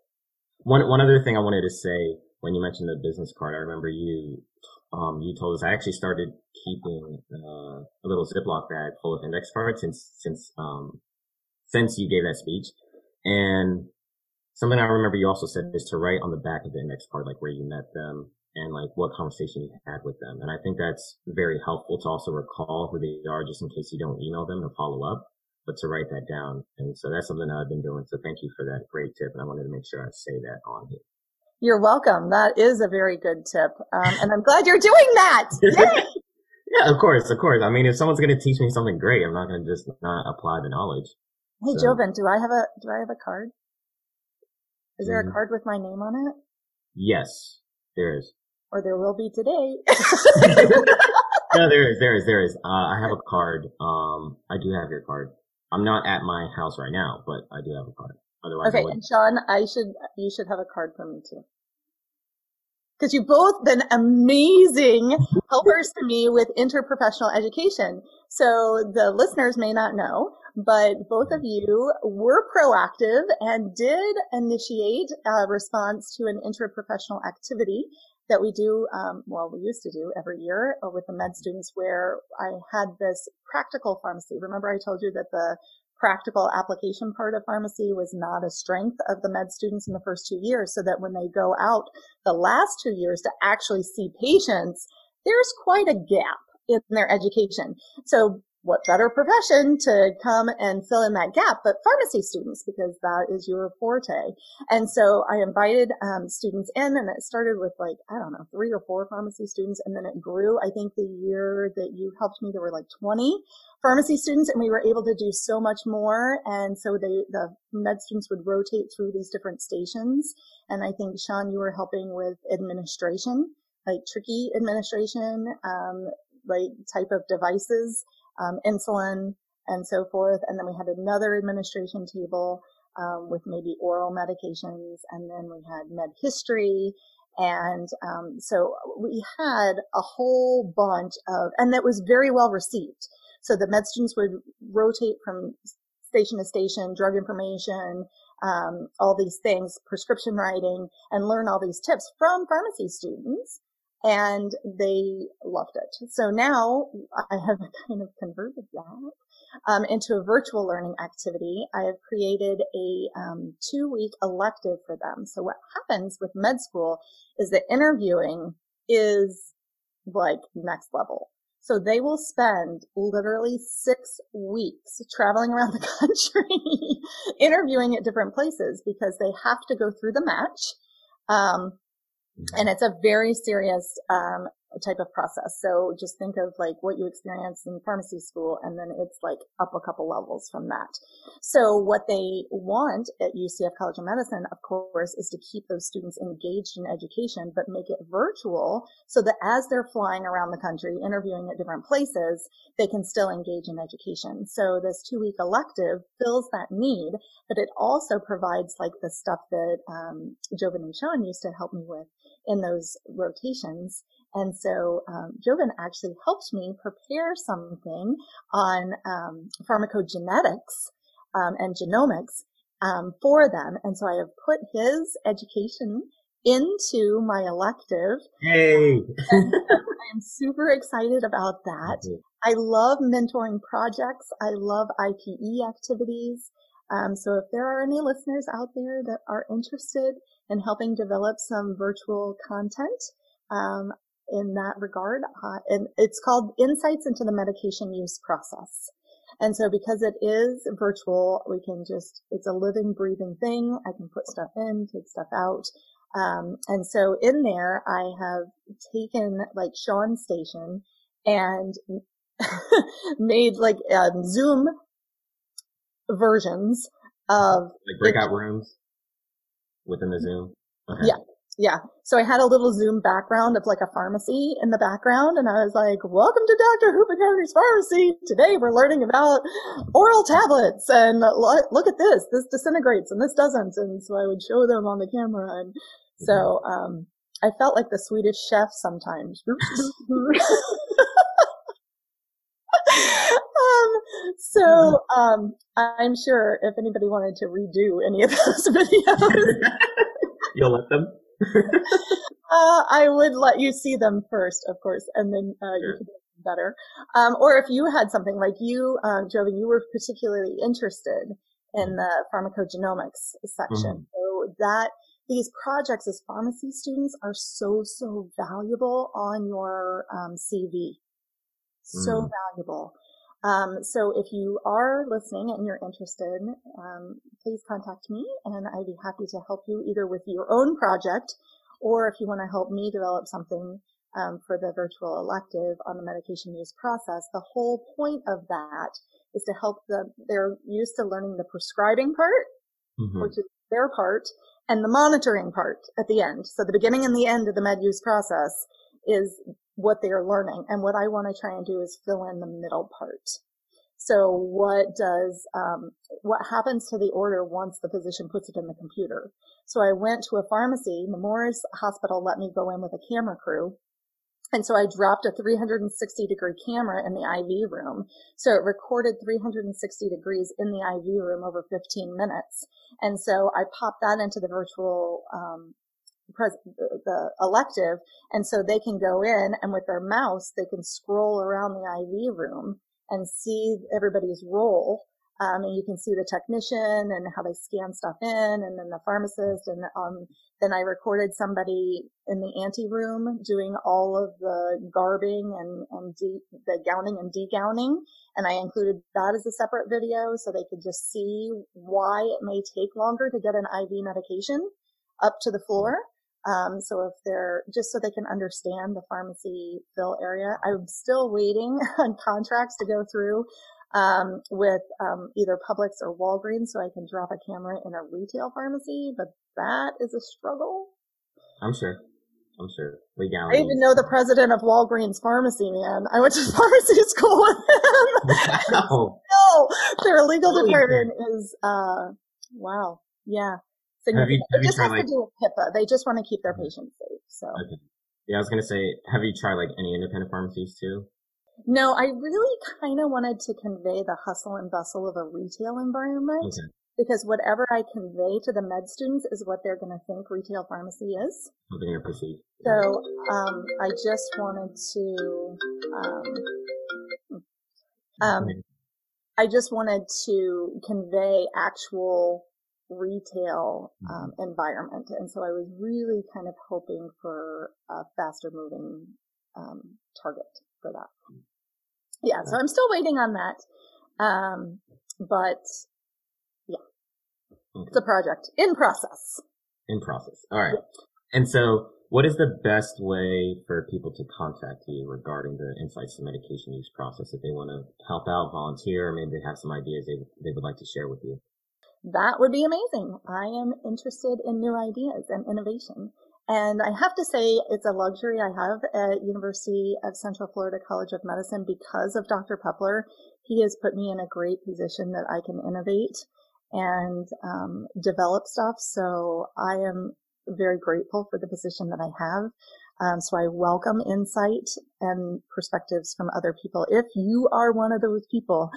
One one other thing I wanted to say when you mentioned the business card, I remember you um you told us I actually started keeping uh, a little Ziploc bag full of index cards since since um since you gave that speech, and something I remember you also said is to write on the back of the index card like where you met them and like what conversation you had with them, and I think that's very helpful to also recall who they are just in case you don't email them or follow up but to write that down. And so that's something that I've been doing. So thank you for that great tip. And I wanted to make sure I say that on here. You're welcome. That is a very good tip. Um, and I'm glad you're doing that. yeah, of course, of course. I mean, if someone's going to teach me something great, I'm not going to just not apply the knowledge. Hey, so. Joven, do I have a, do I have a card? Is there mm-hmm. a card with my name on it? Yes, there is. Or there will be today. no, there is, there is, there is. Uh, I have a card. Um, I do have your card. I'm not at my house right now, but I do have a card. Otherwise, okay. And Sean, I should you should have a card for me too, because you've both been amazing helpers to me with interprofessional education. So the listeners may not know, but both of you were proactive and did initiate a response to an interprofessional activity that we do, um, well, we used to do every year with the med students where I had this practical pharmacy. Remember I told you that the practical application part of pharmacy was not a strength of the med students in the first two years so that when they go out the last two years to actually see patients, there's quite a gap in their education. So what better profession to come and fill in that gap but pharmacy students because that is your forte. And so i invited um, students in and it started with like i don't know three or four pharmacy students and then it grew. I think the year that you helped me there were like 20 pharmacy students and we were able to do so much more. And so they the med students would rotate through these different stations. And i think sean you were helping with administration like tricky administration um, like type of devices um, insulin and so forth. And then we had another administration table um, with maybe oral medications, and then we had med history. And um, so we had a whole bunch of, and that was very well received. So the med students would rotate from station to station, drug information, um, all these things, prescription writing, and learn all these tips from pharmacy students and they loved it. So now I have kind of converted that um, into a virtual learning activity. I have created a um, two week elective for them. So what happens with med school is that interviewing is like next level. So they will spend literally six weeks traveling around the country interviewing at different places because they have to go through the match. Um, and it's a very serious um, type of process. So just think of like what you experience in pharmacy school and then it's like up a couple levels from that. So what they want at UCF College of Medicine, of course, is to keep those students engaged in education, but make it virtual so that as they're flying around the country, interviewing at different places, they can still engage in education. So this two week elective fills that need, but it also provides like the stuff that um, Joven and Sean used to help me with in those rotations. And so um, Joven actually helped me prepare something on um, pharmacogenetics um, and genomics um, for them. And so I have put his education into my elective. Hey! I'm super excited about that. I love mentoring projects. I love IPE activities. Um, so if there are any listeners out there that are interested in helping develop some virtual content, um, in that regard, uh, and it's called Insights into the Medication Use Process. And so because it is virtual, we can just, it's a living, breathing thing. I can put stuff in, take stuff out. Um, and so in there, I have taken like Sean's station and made like um, Zoom versions of like breakout rooms within the Zoom. Okay. Yeah. Yeah. So I had a little Zoom background of like a pharmacy in the background and I was like, welcome to Dr. Hoopenhouser's pharmacy. Today we're learning about oral tablets and look at this. This disintegrates and this doesn't. And so I would show them on the camera. And so, um, I felt like the Swedish chef sometimes. um, so, um, I'm sure if anybody wanted to redo any of those videos, you'll let them. uh, I would let you see them first, of course, and then uh, you could do better. Um, or if you had something like you, uh, Joven, you were particularly interested in the pharmacogenomics section. Mm-hmm. So that these projects as pharmacy students are so, so valuable on your um, CV. So mm. valuable. Um, so if you are listening and you're interested, um, please contact me and I'd be happy to help you either with your own project or if you want to help me develop something um, for the virtual elective on the medication use process. The whole point of that is to help them. They're used to learning the prescribing part, mm-hmm. which is their part, and the monitoring part at the end. So the beginning and the end of the med use process is what they are learning. And what I want to try and do is fill in the middle part. So what does, um, what happens to the order once the physician puts it in the computer? So I went to a pharmacy, Nemours Hospital let me go in with a camera crew. And so I dropped a 360 degree camera in the IV room. So it recorded 360 degrees in the IV room over 15 minutes. And so I popped that into the virtual, um, pres- the elective. And so they can go in and with their mouse, they can scroll around the IV room and see everybody's role um, and you can see the technician and how they scan stuff in and then the pharmacist. And um, then I recorded somebody in the ante room doing all of the garbing and, and de- the gowning and degowning. And I included that as a separate video so they could just see why it may take longer to get an IV medication up to the floor. Um, so if they're just so they can understand the pharmacy fill area, I'm still waiting on contracts to go through um, with um, either Publix or Walgreens, so I can drop a camera in a retail pharmacy. But that is a struggle. I'm sure. I'm sure. Legality. I even know the president of Walgreens Pharmacy, man. I went to pharmacy school with him. Wow. no, their legal department is, uh, wow. Yeah. Have you, have it just has like, to do with HIPAA. They just want to keep their patients safe. So. Okay. Yeah, I was gonna say, have you tried like any independent pharmacies too? No, I really kind of wanted to convey the hustle and bustle of a retail environment okay. because whatever I convey to the med students is what they're going to think retail pharmacy is. They're going to perceive. So um, I just wanted to. Um, um, I just wanted to convey actual retail mm-hmm. um, environment, and so I was really kind of hoping for a faster moving um, target for that. Yeah, so I'm still waiting on that. Um, but yeah, okay. it's a project in process. In process. All right. And so what is the best way for people to contact you regarding the insights to medication use process if they want to help out, volunteer, or maybe they have some ideas they, they would like to share with you? That would be amazing. I am interested in new ideas and innovation. And I have to say it's a luxury I have at University of Central Florida College of Medicine because of Dr. Pepler. He has put me in a great position that I can innovate and um, develop stuff. So I am very grateful for the position that I have. Um, so I welcome insight and perspectives from other people. If you are one of those people,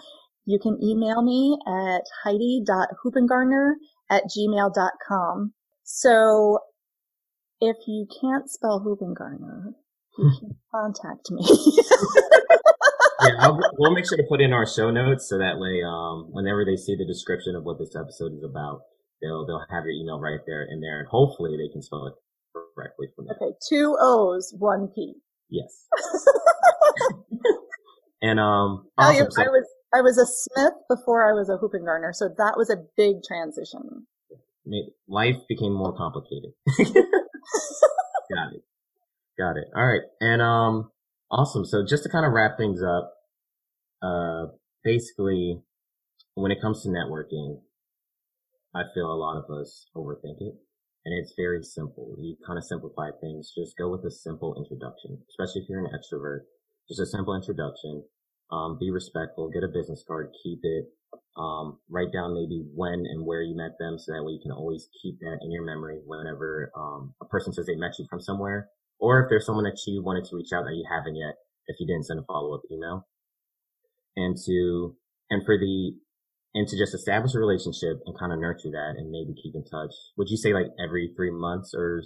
you can email me at heidi.hoopengarner at gmail.com. So if you can't spell Hoopengarner, you can contact me. yeah, I'll, we'll make sure to put in our show notes so that way, um, whenever they see the description of what this episode is about, they'll they'll have your email right there in there, and hopefully they can spell it correctly from there. Okay, two O's, one P. Yes. and um, awesome. I was I was a Smith before I was a Hoopengarner, so that was a big transition. Life became more complicated. Got it. Got it. All right. And, um, awesome. So just to kind of wrap things up, uh, basically when it comes to networking, I feel a lot of us overthink it and it's very simple. You kind of simplify things. Just go with a simple introduction, especially if you're an extrovert. Just a simple introduction. Um, be respectful, get a business card, keep it, um, write down maybe when and where you met them so that way you can always keep that in your memory whenever um, a person says they met you from somewhere. Or if there's someone that you wanted to reach out that you haven't yet if you didn't send a follow-up email. And to and for the and to just establish a relationship and kind of nurture that and maybe keep in touch. Would you say like every three months or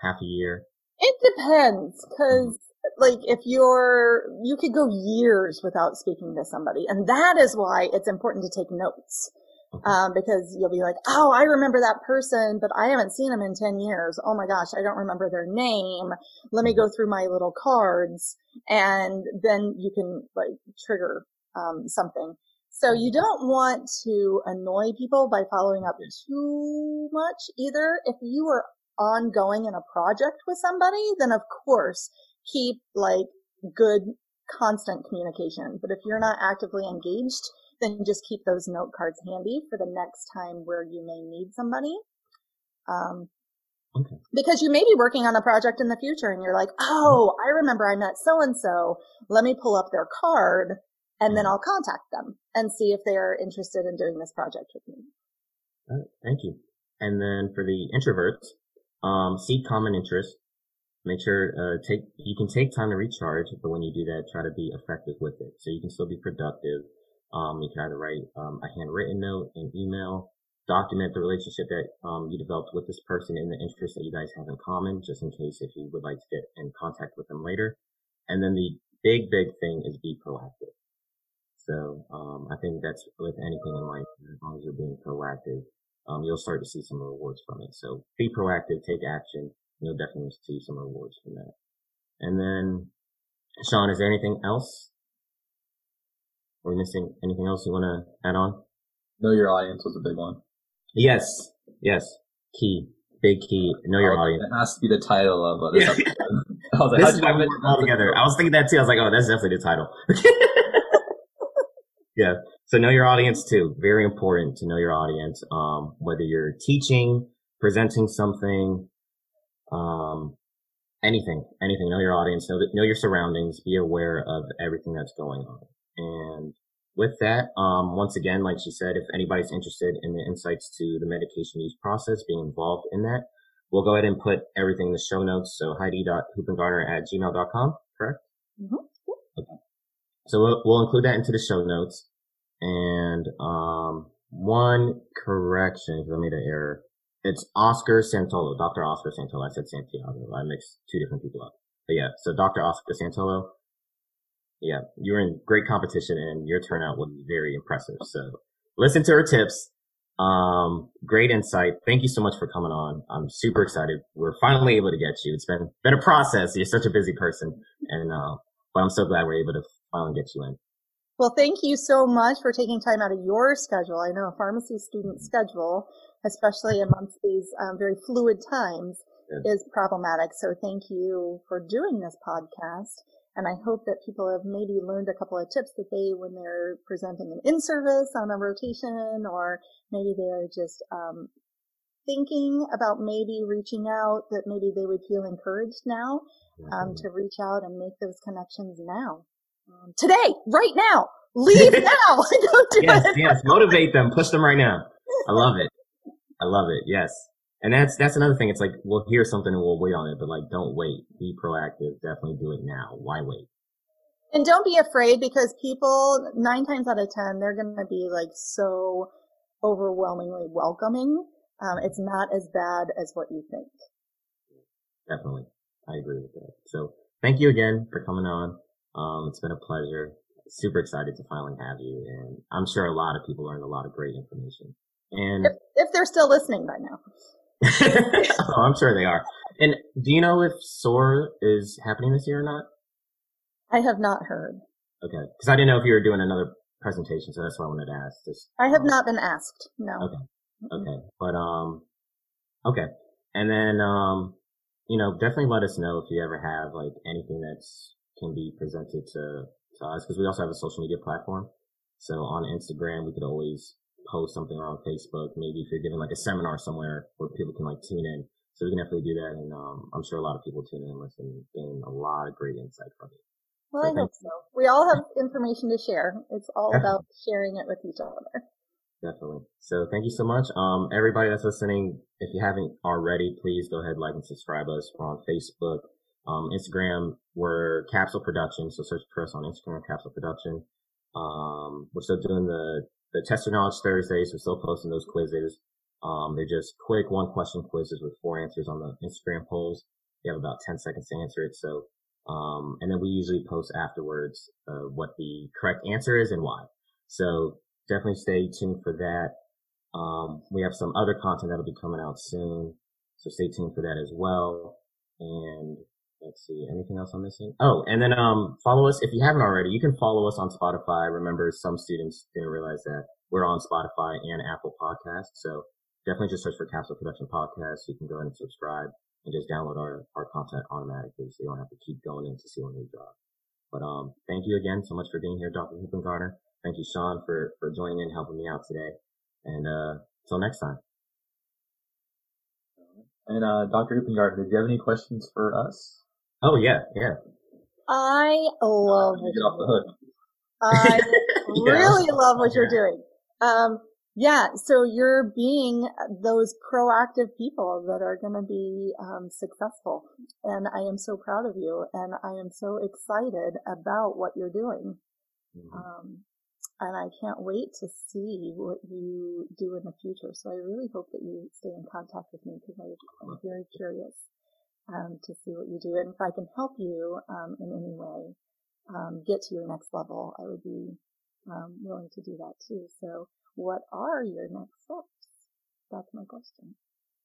half a year? It depends because mm-hmm like if you're you could go years without speaking to somebody and that is why it's important to take notes um, because you'll be like oh i remember that person but i haven't seen them in 10 years. Oh my gosh i don't remember their name. Let me go through my little cards and then you can like trigger um, something. So you don't want to annoy people by following up too much either. If you are ongoing in a project with somebody then of course keep like good constant communication. But if you're not actively engaged, then just keep those note cards handy for the next time where you may need somebody. Um, okay. Because you may be working on a project in the future and you're like, oh, I remember I met so and so. Let me pull up their card and then mm-hmm. I'll contact them and see if they are interested in doing this project with me. All right, thank you. And then for the introverts, um, seek common interest make sure uh, take you can take time to recharge, but when you do that, try to be effective with it. So you can still be productive. Um, you can either write um, a handwritten note, an email, document the relationship that um, you developed with this person and the interests that you guys have in common, just in case if you would like to get in contact with them later. And then the big, big thing is be proactive. So um, I think that's with anything in life, as long as you're being proactive, um, you'll start to see some rewards from it. So be proactive, take action. You'll definitely see some rewards from that. And then, Sean, is there anything else? Are we missing anything else you want to add on? Know your audience was a big one. Yes, yes, key, big key. Know your oh, audience. That has to be the title of uh, this Yeah. I was like, this is why we all together. I was thinking that too. I was like, oh, that's definitely the title. yeah. So know your audience too. Very important to know your audience. Um, whether you're teaching, presenting something, um, anything, anything. Know your audience. Know, know your surroundings. Be aware of everything that's going on. And with that, um, once again, like she said, if anybody's interested in the insights to the medication use process, being involved in that, we'll go ahead and put everything in the show notes. So heidi.hoopengarner at gmail.com, correct? Mhm. Okay. So we'll, we'll include that into the show notes. And, um, one correction, because I made an error. It's Oscar Santolo, Dr. Oscar Santolo. I said Santiago. I mixed two different people up. But yeah, so Dr. Oscar Santolo. Yeah, you were in great competition and your turnout was very impressive. So listen to her tips. Um, great insight. Thank you so much for coming on. I'm super excited. We're finally able to get you. It's been, been a process. You're such a busy person and, uh, but I'm so glad we're able to finally get you in. Well, thank you so much for taking time out of your schedule. I know a pharmacy student schedule, especially amongst these um, very fluid times, Yeah. is problematic. So thank you for doing this podcast. And I hope that people have maybe learned a couple of tips that they, when they're presenting an in-service on a rotation, or maybe they're just um, thinking about maybe reaching out, that maybe they would feel encouraged now um, to reach out and make those connections now. Um, today, right now, leave now. Yes, yes. Motivate them. Push them right now. I love it. I love it. Yes. And that's, that's another thing. It's like, we'll hear something and we'll wait on it, but like, don't wait. Be proactive. Definitely do it now. Why wait? And don't be afraid because people, nine times out of ten, they're going to be like so overwhelmingly welcoming. Um, it's not as bad as what you think. Definitely. I agree with that. So thank you again for coming on. Um, it's been a pleasure. Super excited to finally have you. And I'm sure a lot of people learned a lot of great information. And If, if they're still listening by now. oh, I'm sure they are. And do you know if SOAR is happening this year or not? I have not heard. Okay. Cause I didn't know if you were doing another presentation. So that's why I wanted to ask. Just, I have um, not been asked. No. Okay. Okay. But, um, okay. And then, um, you know, definitely let us know if you ever have like anything that's can be presented to, to us because we also have a social media platform. So on Instagram, we could always post something or on Facebook. Maybe if you're giving like a seminar somewhere where people can like tune in. So we can definitely do that. And, um, I'm sure a lot of people tune in and listen and gain a lot of great insight from it. Well, I hope so. We all have information to share. It's all about sharing it with each other. Definitely. So thank you so much. Um, everybody that's listening, if you haven't already, please go ahead, like and subscribe us. We're on Facebook, um, Instagram. We're Capsule Production. So search for us on Instagram, Capsule Production. Um, we're still doing the, the test your knowledge Thursdays. We're still posting those quizzes. Um, they're just quick one question quizzes with four answers on the Instagram polls. You have about 10 seconds to answer it. So, um, and then we usually post afterwards, uh, what the correct answer is and why. So definitely stay tuned for that. Um, we have some other content that'll be coming out soon. So stay tuned for that as well. And let's see, anything else I'm missing? Oh, and then, um, follow us. If you haven't already, you can follow us on Spotify. Remember, some students didn't realize that we're on Spotify and Apple Podcasts. So definitely just search for Capsule Production Podcast. You can go ahead and subscribe and just download our, our content automatically. So you don't have to keep going in to see when we drop. But, um, thank you again so much for being here, Dr. Hoopengarner. Thank you, Sean, for, for joining in, helping me out today. And, uh, till next time. And uh, Dr. Hoopengarner, did you have any questions for us? Oh, yeah, yeah. I love Uh, get off the hook. I Yeah. really love what you're doing. Um, yeah, so you're being those proactive people that are going to be um, successful, and I am so proud of you, and I am so excited about what you're doing. Mhm. Um, and I can't wait to see what you do in the future. So I really hope that you stay in contact with me because I'm very curious um, to see what you do. And if I can help you um, in any way um, get to your next level, I would be um, willing to do that too. So what are your next steps? That's my question.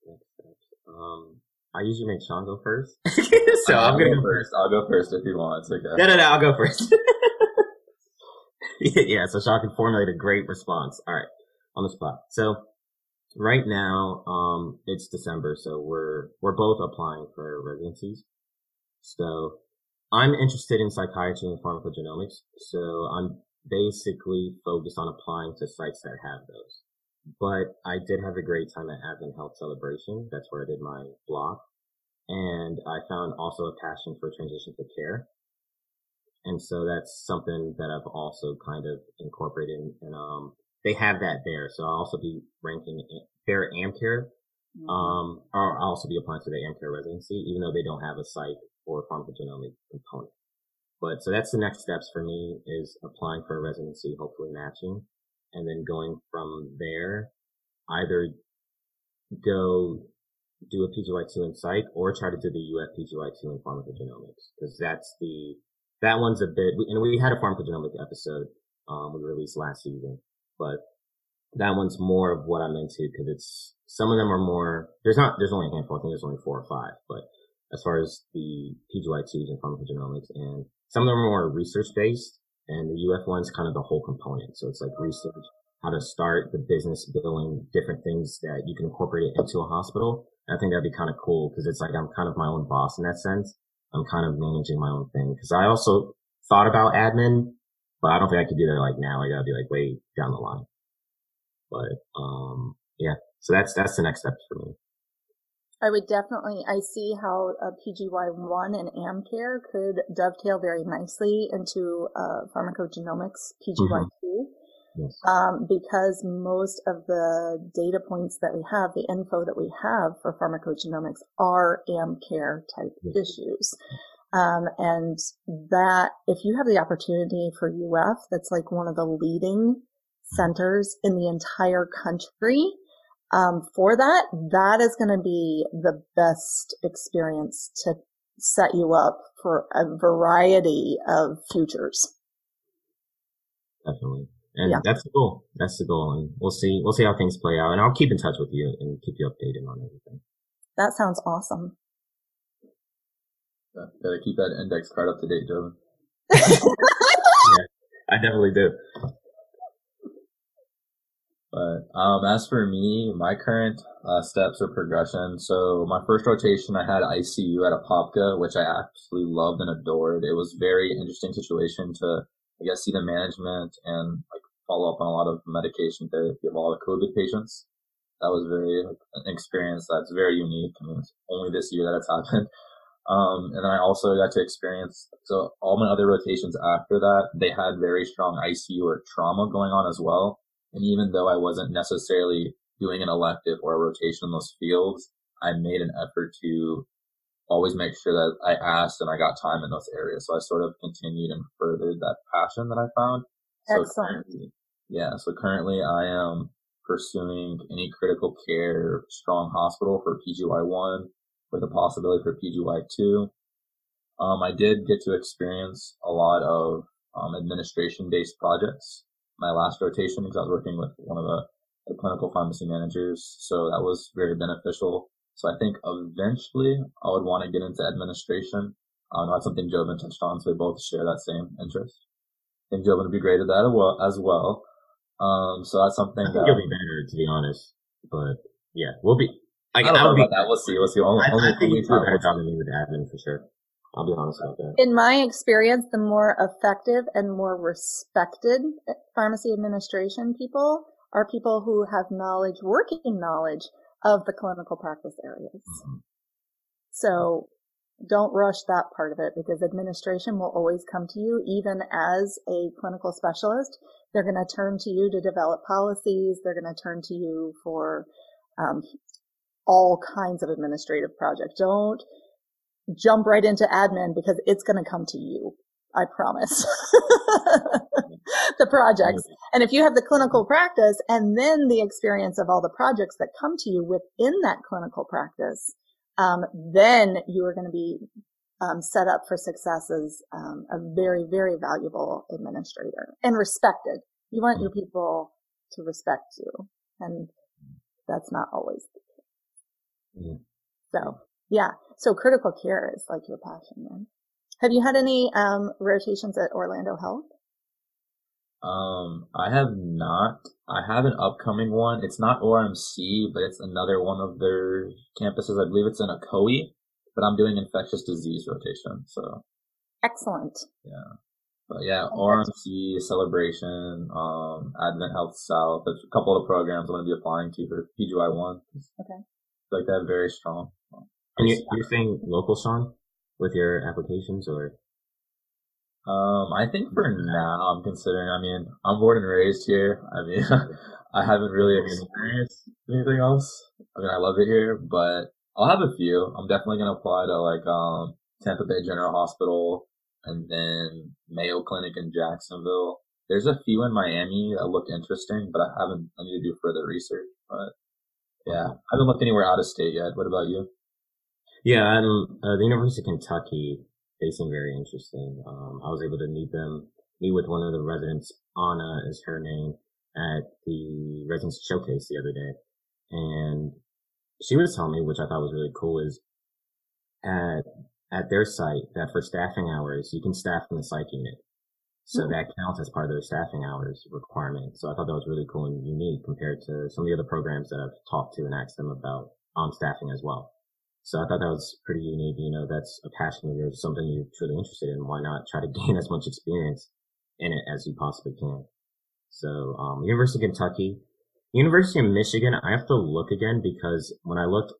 Next steps. Um, I usually make Sean go first. so I'll I'm gonna go first. I'll go first if you want. It's okay. No, no, no. I'll go first. yeah, so Sean can formulate a great response. All right, on the spot. So right now, um, it's December, so we're we're both applying for residencies. So I'm interested in psychiatry and pharmacogenomics. So I'm basically focused on applying to sites that have those. But I did have a great time at Advent Health Celebration. That's where I did my block. And I found also a passion for transition to care. And so that's something that I've also kind of incorporated and, um, they have that there. So I'll also be ranking their AmCare. Mm-hmm. Um, or I'll also be applying to the AmCare residency, even though they don't have a psych or pharmacogenomic component. But so that's the next steps for me is applying for a residency, hopefully matching, and then going from there, either go do a PGY2 in psych or try to do the UF PGY2 in pharmacogenomics because that's the that one's a bit, and we had a pharmacogenomic episode um, we released last season, but that one's more of what I'm into because it's some of them are more. There's not. There's only a handful. I think there's only four or five. But as far as the PGY2s and pharmacogenomics, and some of them are more research based, and the UF one's kind of the whole component. So it's like research, how to start the business building different things that you can incorporate it into a hospital. And I think that'd be kind of cool because it's like I'm kind of my own boss in that sense. I'm kind of managing my own thing because I also thought about admin, but I don't think I could do that like now. I gotta be like way down the line. But, um, yeah, so that's, that's the next step for me. I would definitely, I see how a PGY1 and AmCare could dovetail very nicely into uh, pharmacogenomics PGY2. Mm-hmm. Yes. Um, because most of the data points that we have, the info that we have for pharmacogenomics are AmCare type yes. issues. Um, and that, if you have the opportunity for UF, that's like one of the leading centers in the entire country, um, for that, that is going to be the best experience to set you up for a variety of futures. Definitely. And yeah. that's the goal. That's the goal. And we'll see, we'll see how things play out. And I'll keep in touch with you and keep you updated on everything. That sounds awesome. Yeah, gotta keep that index card up to date, Joe. yeah, I definitely do. But um, as for me, my current uh, steps or progression. So my first rotation, I had ICU at Apopka, which I absolutely loved and adored. It was very interesting situation to, I guess, see the management and like follow up on a lot of medication therapy of all the COVID patients. That was very like, an experience that's very unique. I mean, it's only this year that it's happened. Um, and then I also got to experience, so all my other rotations after that, they had very strong ICU or trauma going on as well. And even though I wasn't necessarily doing an elective or a rotation in those fields, I made an effort to always make sure that I asked and I got time in those areas. So I sort of continued and furthered that passion that I found. Excellent. So yeah. So currently I am pursuing any critical care strong hospital for PGY1 with a possibility for PGY2. Um, I did get to experience a lot of um, administration based projects my last rotation because I was working with one of the, the clinical pharmacy managers. So that was very beneficial. So I think eventually I would want to get into administration. Um, that's something Joven touched on. So we both share that same interest. I think Joven would be great at that as well. Um, so that's something I think that, you'll be better, to be honest. But yeah, we'll be. I, I don't know about that. We'll see. We'll see. Only, I, only I think you do a better job than me with admin for sure. I'll be honest about that. In my experience, the more effective and more respected pharmacy administration people are people who have knowledge, working knowledge of the clinical practice areas. Mm-hmm. So don't rush that part of it because administration will always come to you even as a clinical specialist. They're going to turn to you to develop policies. They're going to turn to you for um, all kinds of administrative projects. Don't jump right into admin because it's going to come to you. I promise. the projects. And if you have the clinical practice and then the experience of all the projects that come to you within that clinical practice, um, then you are going to be um, set up for success as um, a very, very valuable administrator and respected. You want your people to respect you, and that's not always the. Yeah. So, yeah. So critical care is like your passion, man. Have you had any um, rotations at Orlando Health? Um, I have not. I have an upcoming one. It's not ORMC, but it's another one of their campuses. I believe it's in Ocoee, but I'm doing infectious disease rotation. So excellent. Yeah. But yeah, ORMC, Celebration, um, Advent Health South. There's a couple of programs I'm going to be applying to for PGY one. Okay. Like that, very strong. And you, you're saying local, song with your applications, or um, I think for now, I'm considering. I mean, I'm born and raised here. I mean, I haven't really experienced anything else. I mean, I love it here, but I'll have a few. I'm definitely gonna apply to like um Tampa Bay General Hospital and then Mayo Clinic in Jacksonville. There's a few in Miami that look interesting, but I haven't. I need to do further research. But yeah, I haven't looked anywhere out of state yet. What about you? Yeah, I'm uh, the University of Kentucky they seem very interesting. Um, I was able to meet them, meet with one of the residents, Anna is her name, at the residence showcase the other day. And she was telling me, which I thought was really cool, is at, at their site that for staffing hours, you can staff in the psych unit. So mm-hmm. that counts as part of their staffing hours requirement. So I thought that was really cool and unique compared to some of the other programs that I've talked to and asked them about um, staffing as well. So I thought that was pretty unique. You know, that's a passion of yours, something you're truly interested in. Why not try to gain as much experience in it as you possibly can? So, um, University of Kentucky, University of Michigan, I have to look again because when I looked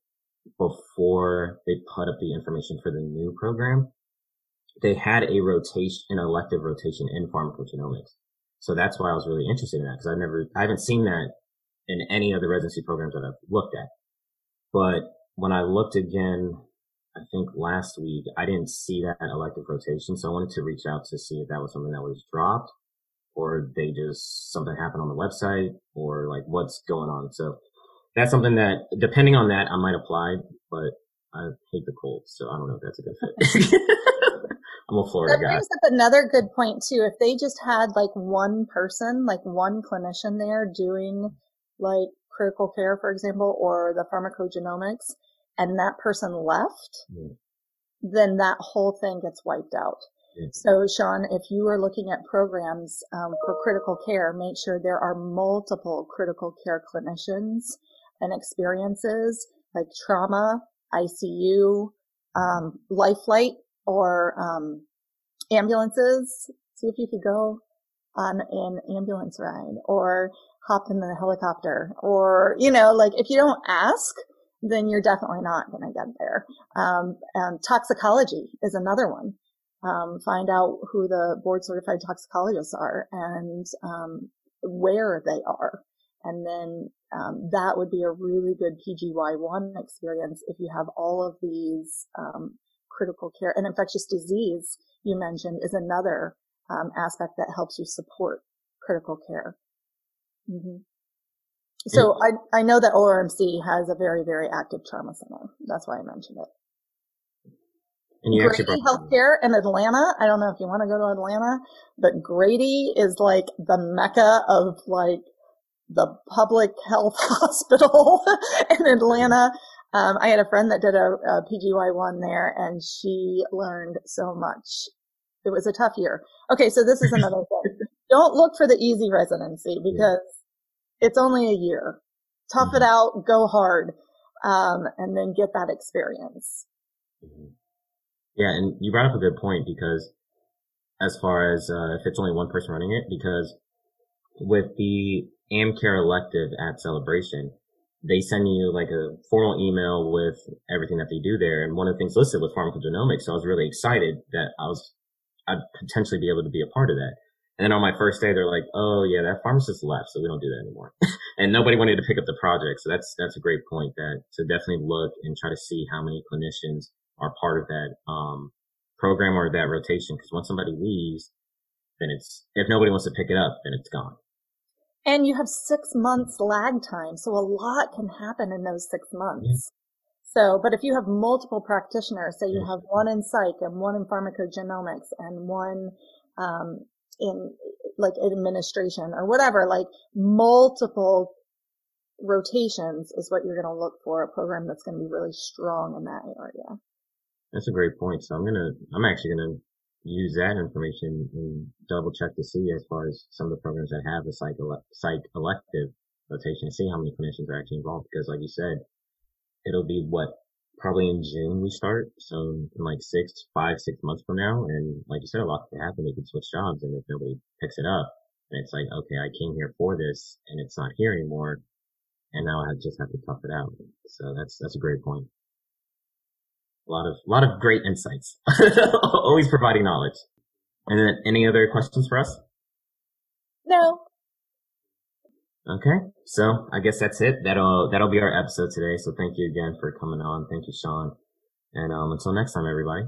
before they put up the information for the new program, they had a rotation, an elective rotation in pharmacogenomics. So that's why I was really interested in that because I've never, I haven't seen that in any of the residency programs that I've looked at. But when I looked again, I think last week, I didn't see that elective rotation. So I wanted to reach out to see if that was something that was dropped or they just, something happened on the website or like what's going on. So that's something that depending on that, I might apply, but I hate the cold. So I don't know if that's a good fit. Florida that guy. brings up another good point too. If they just had like one person, like one clinician there doing like critical care, for example, or the pharmacogenomics, and that person left, mm. then that whole thing gets wiped out. Mm. So, Sean, if you are looking at programs um, for critical care, make sure there are multiple critical care clinicians and experiences like trauma, ICU, um, life flight, or um, ambulances. See if you could go on an ambulance ride or hop in the helicopter or, you know, like if you don't ask, then you're definitely not going to get there. Um, toxicology is another one. Um, find out who the board certified toxicologists are and um, where they are. And then um, that would be a really good PGY1 experience if you have all of these um, critical care and infectious disease you mentioned is another um, aspect that helps you support critical care. Mm-hmm. So I, I know that ORMC has a very, very active trauma center. That's why I mentioned it. And you Grady Healthcare in Atlanta. I don't know if you want to go to Atlanta, but Grady is like the mecca of like the public health hospital in Atlanta. Um, I had a friend that did a, a PGY one there and she learned so much. It was a tough year. Okay. So this is another thing. Don't look for the easy residency because it's only a year. Tough mm-hmm. it out, go hard, um, and then get that experience. Mm-hmm. Yeah, and you brought up a good point because as far as uh, if it's only one person running it, because with the AmCare elective at Celebration, they send you like a formal email with everything that they do there. And one of the things listed was pharmacogenomics. So I was really excited that I was, I'd potentially be able to be a part of that. And then on my first day, they're like, "Oh yeah, that pharmacist left, so we don't do that anymore." and nobody wanted to pick up the project. So that's that's a great point. That to definitely look and try to see how many clinicians are part of that um, program or that rotation. Because once somebody leaves, then it's, if nobody wants to pick it up, then it's gone. And you have six months lag time. So a lot can happen in those six months. Yeah. So, but if you have multiple practitioners, say you have one in psych and one in pharmacogenomics and one, um, in like administration or whatever, like multiple rotations is what you're going to look for a program that's going to be really strong in that area. That's a great point. So I'm going to, I'm actually going to use that information and double check to see as far as some of the programs that have a psych, ele- psych elective rotation, and see how many clinicians are actually involved. Because like you said, it'll be what probably in June we start. So in like six, five, six months from now. And like you said, a lot can happen. They could switch jobs and if nobody picks it up and it's like, okay, I came here for this and it's not here anymore. And now I just have to tough it out. So that's, that's a great point. A lot of, a lot of great insights. Always providing knowledge. And then any other questions for us? No. Okay. So I guess that's it. That'll, that'll be our episode today. So thank you again for coming on. Thank you, Sean. And, um, until next time, everybody.